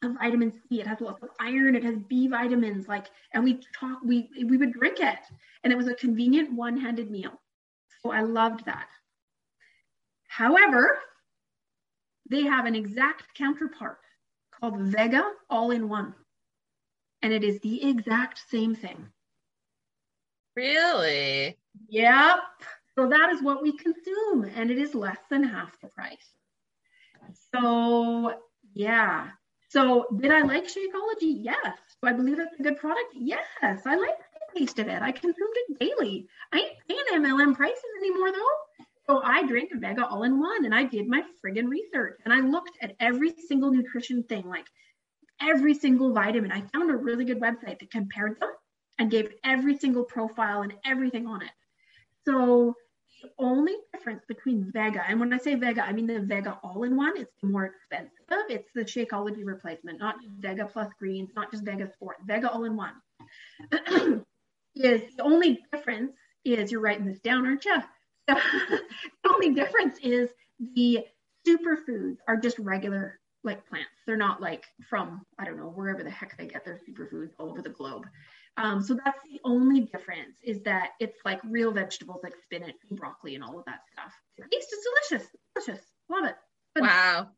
Speaker 3: of vitamin C. It has lots of iron. It has B vitamins. Like, and we talk, we we would drink it, and it was a convenient one-handed meal. So I loved that. However, they have an exact counterpart called Vega All in One, and it is the exact same thing.
Speaker 2: Really?
Speaker 3: Yep. So that is what we consume, and it is less than half the price. So yeah. So did I like Shakeology? Yes. Do I believe it's a good product? Yes. I like the taste of it. I consumed it daily. I ain't paying MLM prices anymore though. So I drank Vega all in one and I did my friggin' research and I looked at every single nutrition thing, like every single vitamin. I found a really good website that compared them and gave every single profile and everything on it. So the only difference between Vega, and when I say Vega, I mean the Vega all-in-one. It's more expensive. It's the Shakeology replacement, not Vega plus greens, not just Vega Sport. Vega all-in-one. is the only difference is you're writing this down, aren't you? The only difference is the superfoods are just regular like plants. They're not like from I don't know wherever the heck they get their superfoods all over the globe. Um, so that's the only difference is that it's like real vegetables like spinach and broccoli and all of that stuff. The taste is delicious, delicious, love it.
Speaker 2: Good. Wow.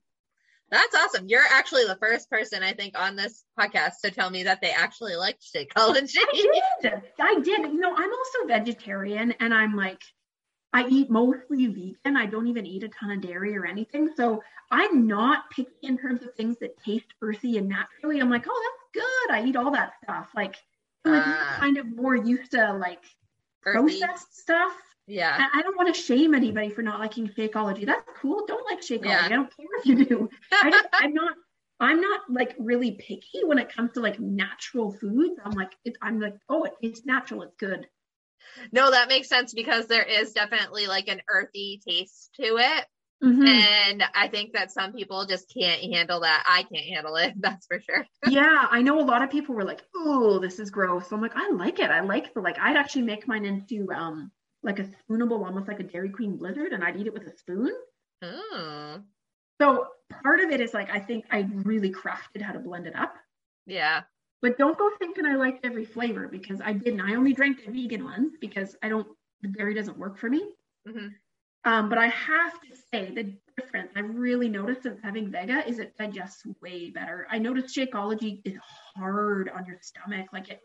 Speaker 2: That's awesome. You're actually the first person I think on this podcast to tell me that they actually liked Shakeology.
Speaker 3: I did. I did. You know, I'm also vegetarian and I'm like, I eat mostly vegan. I don't even eat a ton of dairy or anything. So I'm not picky in terms of things that taste earthy and naturally. I'm like, oh, that's good. I eat all that stuff. Like like uh, kind of more used to like earthy. processed stuff.
Speaker 2: Yeah.
Speaker 3: I, I don't want to shame anybody for not liking Shakeology. That's cool. Don't like Shakeology. Yeah. I don't care if you do. I just, I'm not. I'm not like really picky when it comes to like natural foods. I'm like, it, I'm like, oh, it, it's natural. It's good.
Speaker 2: No, that makes sense because there is definitely like an earthy taste to it. Mm-hmm. And I think that some people just can't handle that. I can't handle it. That's for sure.
Speaker 3: yeah. I know a lot of people were like, oh, this is gross. So I'm like, I like it. I like the, like, I'd actually make mine into, um, like a spoonable, almost like a Dairy Queen Blizzard, and I'd eat it with a spoon.
Speaker 2: Oh.
Speaker 3: So part of it is like, I think I really crafted how to blend it up.
Speaker 2: Yeah.
Speaker 3: But don't go thinking I liked every flavor because I didn't. I only drank the vegan ones because I don't, the dairy doesn't work for me. Mm-hmm. Um, but I have to say the difference I've really noticed since having Vega is it digests way better. I noticed Shakeology is hard on your stomach. Like it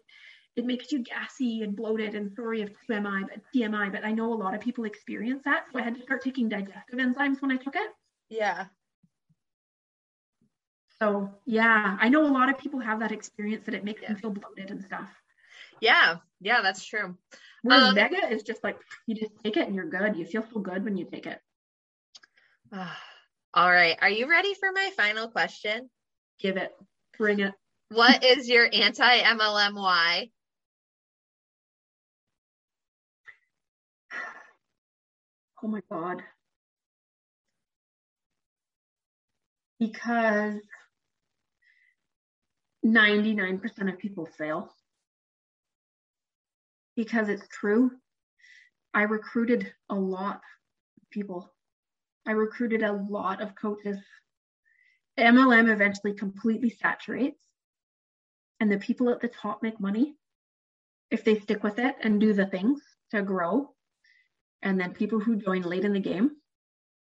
Speaker 3: it makes you gassy and bloated and sorry of TMI, but TMI, but I know a lot of people experience that. So I had to start taking digestive enzymes when I took it.
Speaker 2: Yeah.
Speaker 3: So yeah, I know a lot of people have that experience that it makes yeah. them feel bloated and stuff.
Speaker 2: Yeah, yeah, that's true.
Speaker 3: Whereas um, Vega is just like you just take it and you're good. You feel so good when you take it.
Speaker 2: All right. Are you ready for my final question?
Speaker 3: Give it. Bring it.
Speaker 2: What is your anti MLM why?
Speaker 3: Oh my God. Because 99% of people fail because it's true. I recruited a lot of people. I recruited a lot of coaches. MLM eventually completely saturates, and the people at the top make money if they stick with it and do the things to grow. And then people who join late in the game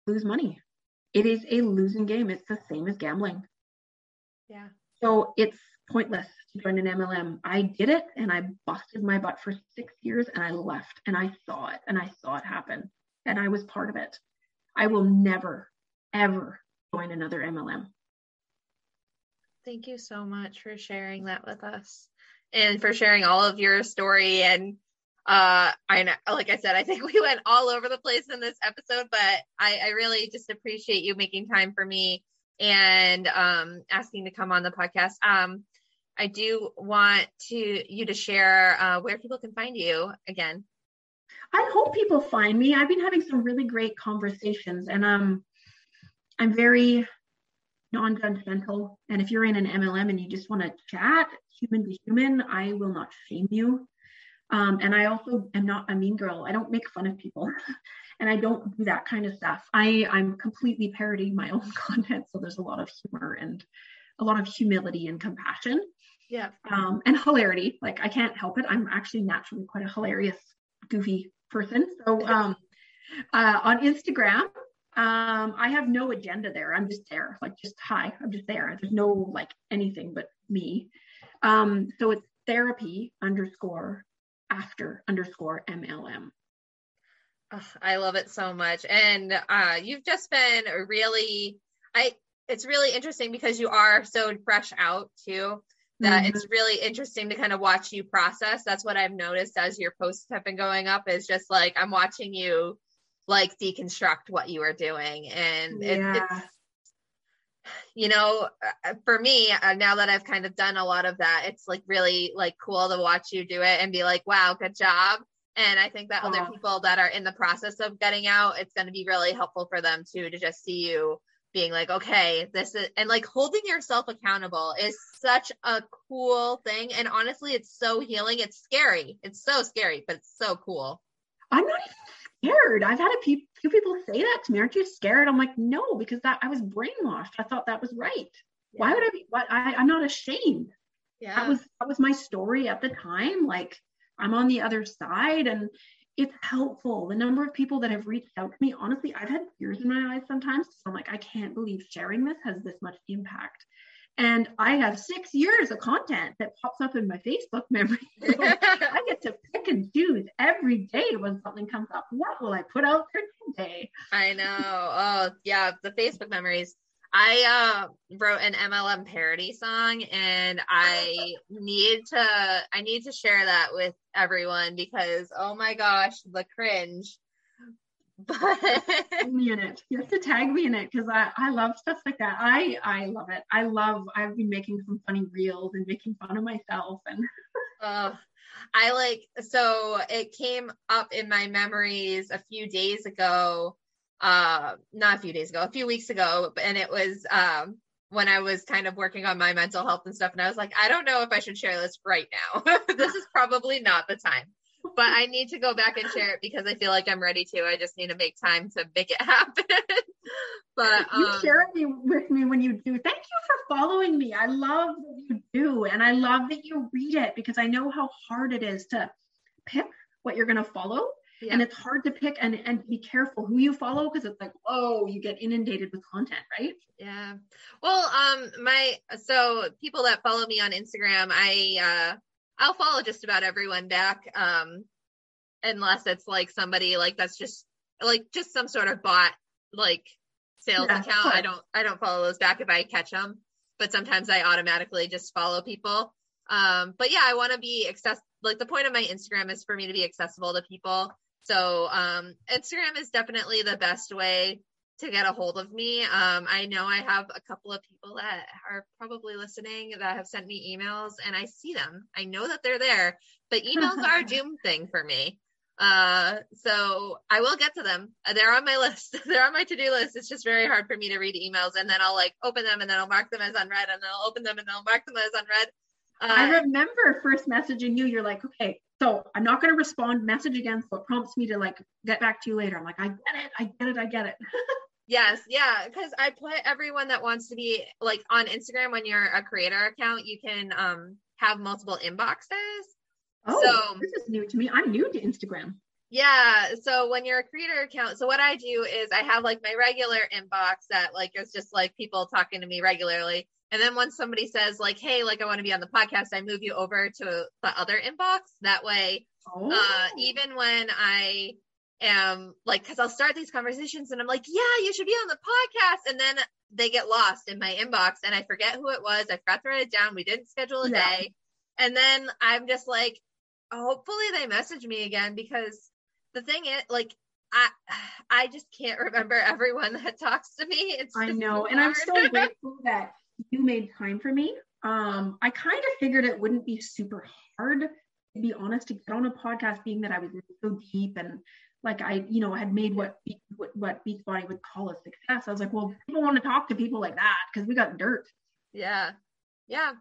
Speaker 3: lose money. It is a losing game. It's the same as gambling.
Speaker 2: Yeah.
Speaker 3: So it's pointless to join an MLM. I did it and I busted my butt for six years and I left and I saw it and I saw it happen and I was part of it. I will never, ever join another MLM.
Speaker 2: Thank you so much for sharing that with us and for sharing all of your story. And uh, I know, like I said, I think we went all over the place in this episode, but I, I really just appreciate you making time for me and um, asking to come on the podcast. Um, I do want to you to share uh, where people can find you again.
Speaker 3: I hope people find me. I've been having some really great conversations, and um, I'm very non-judgmental. And if you're in an MLM and you just want to chat human to human, I will not shame you. Um, and I also am not a mean girl. I don't make fun of people. and I don't do that kind of stuff. I, I'm completely parodying my own content. So there's a lot of humor and a lot of humility and compassion.
Speaker 2: Yeah.
Speaker 3: Um, and hilarity. Like I can't help it. I'm actually naturally quite a hilarious, goofy person. So um, uh, on Instagram, um, I have no agenda there. I'm just there, like just hi, I'm just there. There's no like anything but me. Um, so it's therapy underscore after underscore MLM.
Speaker 2: Oh, I love it so much. And uh, you've just been really, I, it's really interesting because you are so fresh out too that mm-hmm. it's really interesting to kind of watch you process. That's what I've noticed as your posts have been going up is just like, I'm watching you like deconstruct what you are doing and yeah. it, it's you know uh, for me uh, now that i've kind of done a lot of that it's like really like cool to watch you do it and be like wow good job. And i think that other people that are in the process of getting out it's going to be really helpful for them too to just see you being like okay this is and like holding yourself accountable is such a cool thing. And honestly it's so healing. It's scary. It's so scary but it's so cool.
Speaker 3: I'm not even scared. I've had a few, few people say that to me. Aren't you scared? I'm like, no, because that I was brainwashed. I thought that was right. Yeah. Why would I be? What I, I'm not ashamed. Yeah. That was that was my story at the time. Like I'm on the other side, and it's helpful. The number of people that have reached out to me, honestly, I've had tears in my eyes sometimes. So I'm like, I can't believe sharing this has this much impact. And I have six years of content that pops up in my Facebook memory. I get to pick and choose every day when something comes up. What will I put out there today?
Speaker 2: I know. Oh, yeah. The Facebook memories. I uh, wrote an MLM parody song and I need to I need to share that with everyone because oh my gosh, the cringe
Speaker 3: but me in it. You have to tag me in it because I, I love stuff like that. I I love it. I love I've been making some funny reels and making fun of myself and
Speaker 2: uh, I like so it came up in my memories a few days ago. Uh not a few days ago, a few weeks ago, and it was um when I was kind of working on my mental health and stuff, and I was like, I don't know if I should share this right now. this is probably not the time but I need to go back and share it because I feel like I'm ready to. I just need to make time to make it happen. but
Speaker 3: um, you share it with me when you do. Thank you for following me. I love what you do, and I love that you read it because I know how hard it is to pick what you're going to follow. Yeah. And it's hard to pick and, and be careful who you follow because it's like, oh, you get inundated with content, right?
Speaker 2: Yeah. Well, um, my so people that follow me on Instagram, I uh I'll follow just about everyone back. Um, unless it's like somebody like that's just like just some sort of bot like sales yeah, account. I don't I don't follow those back if I catch them, but sometimes I automatically just follow people. Um, but yeah, I want to be access like the point of my Instagram is for me to be accessible to people. So um, Instagram is definitely the best way to get a hold of me. Um, I know I have a couple of people that are probably listening that have sent me emails and I see them. I know that they're there, but emails are a doom thing for me. Uh, so I will get to them. They're on my list. They're on my to-do list. It's just very hard for me to read emails and then I'll like open them and then I'll mark them as unread and then I'll open them and then I'll mark them as unread.
Speaker 3: Uh, I remember first messaging you. You're like, okay, so I'm not going to respond message again. So it prompts me to like get back to you later. I'm like, I get it. I get it. I get it.
Speaker 2: Yes, yeah, because I put everyone that wants to be like on Instagram when you're a creator account, you can um have multiple inboxes.
Speaker 3: Oh, so, this is new to me. I'm new to Instagram.
Speaker 2: Yeah, so when you're a creator account, so what I do is I have like my regular inbox that like is just like people talking to me regularly. And then once somebody says like, "Hey, like I want to be on the podcast," I move you over to the other inbox. That way, oh. uh, even when I am like, because I'll start these conversations and I'm like, yeah, you should be on the podcast. And then they get lost in my inbox and I forget who it was. I forgot to write it down. We didn't schedule a yeah. day. And then I'm just like, hopefully they message me again because the thing is, like, I I just can't remember everyone that talks to me. It's
Speaker 3: I know, and I'm so grateful that you made time for me. Um, I kind of figured it wouldn't be super hard, to be honest, to get on a podcast, being that I was so deep and like I, you know, had made what what, what Beachbody would call a success. I was like, well, people want to talk to people like that because we got dirt.
Speaker 2: Yeah. Yeah.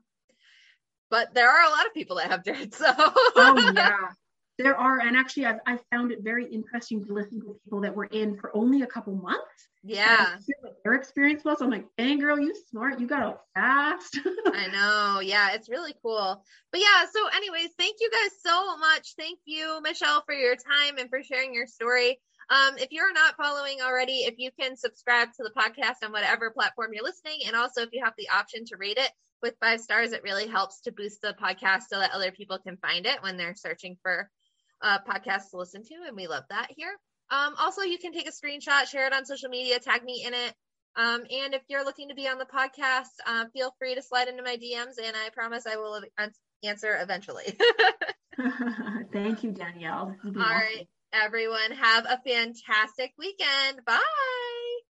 Speaker 2: But there are a lot of people that have dirt. So,
Speaker 3: oh, yeah. There are, and actually, I've, I've found it very interesting to listen to people that were in for only a couple months.
Speaker 2: Yeah.
Speaker 3: what their experience was. I'm like, dang, girl, you smart. You got out fast.
Speaker 2: I know. Yeah, it's really cool. But yeah, so, anyways, thank you guys so much. Thank you, Michelle, for your time and for sharing your story. Um, if you're not following already, if you can subscribe to the podcast on whatever platform you're listening, and also if you have the option to rate it with five stars, it really helps to boost the podcast so that other people can find it when they're searching for uh, podcasts to listen to. And we love that here. Um, also, you can take a screenshot, share it on social media, tag me in it. Um, and if you're looking to be on the podcast, uh, feel free to slide into my DMs, and I promise I will answer eventually.
Speaker 3: Thank you, Danielle.
Speaker 2: All right everyone. Have a fantastic weekend. Bye.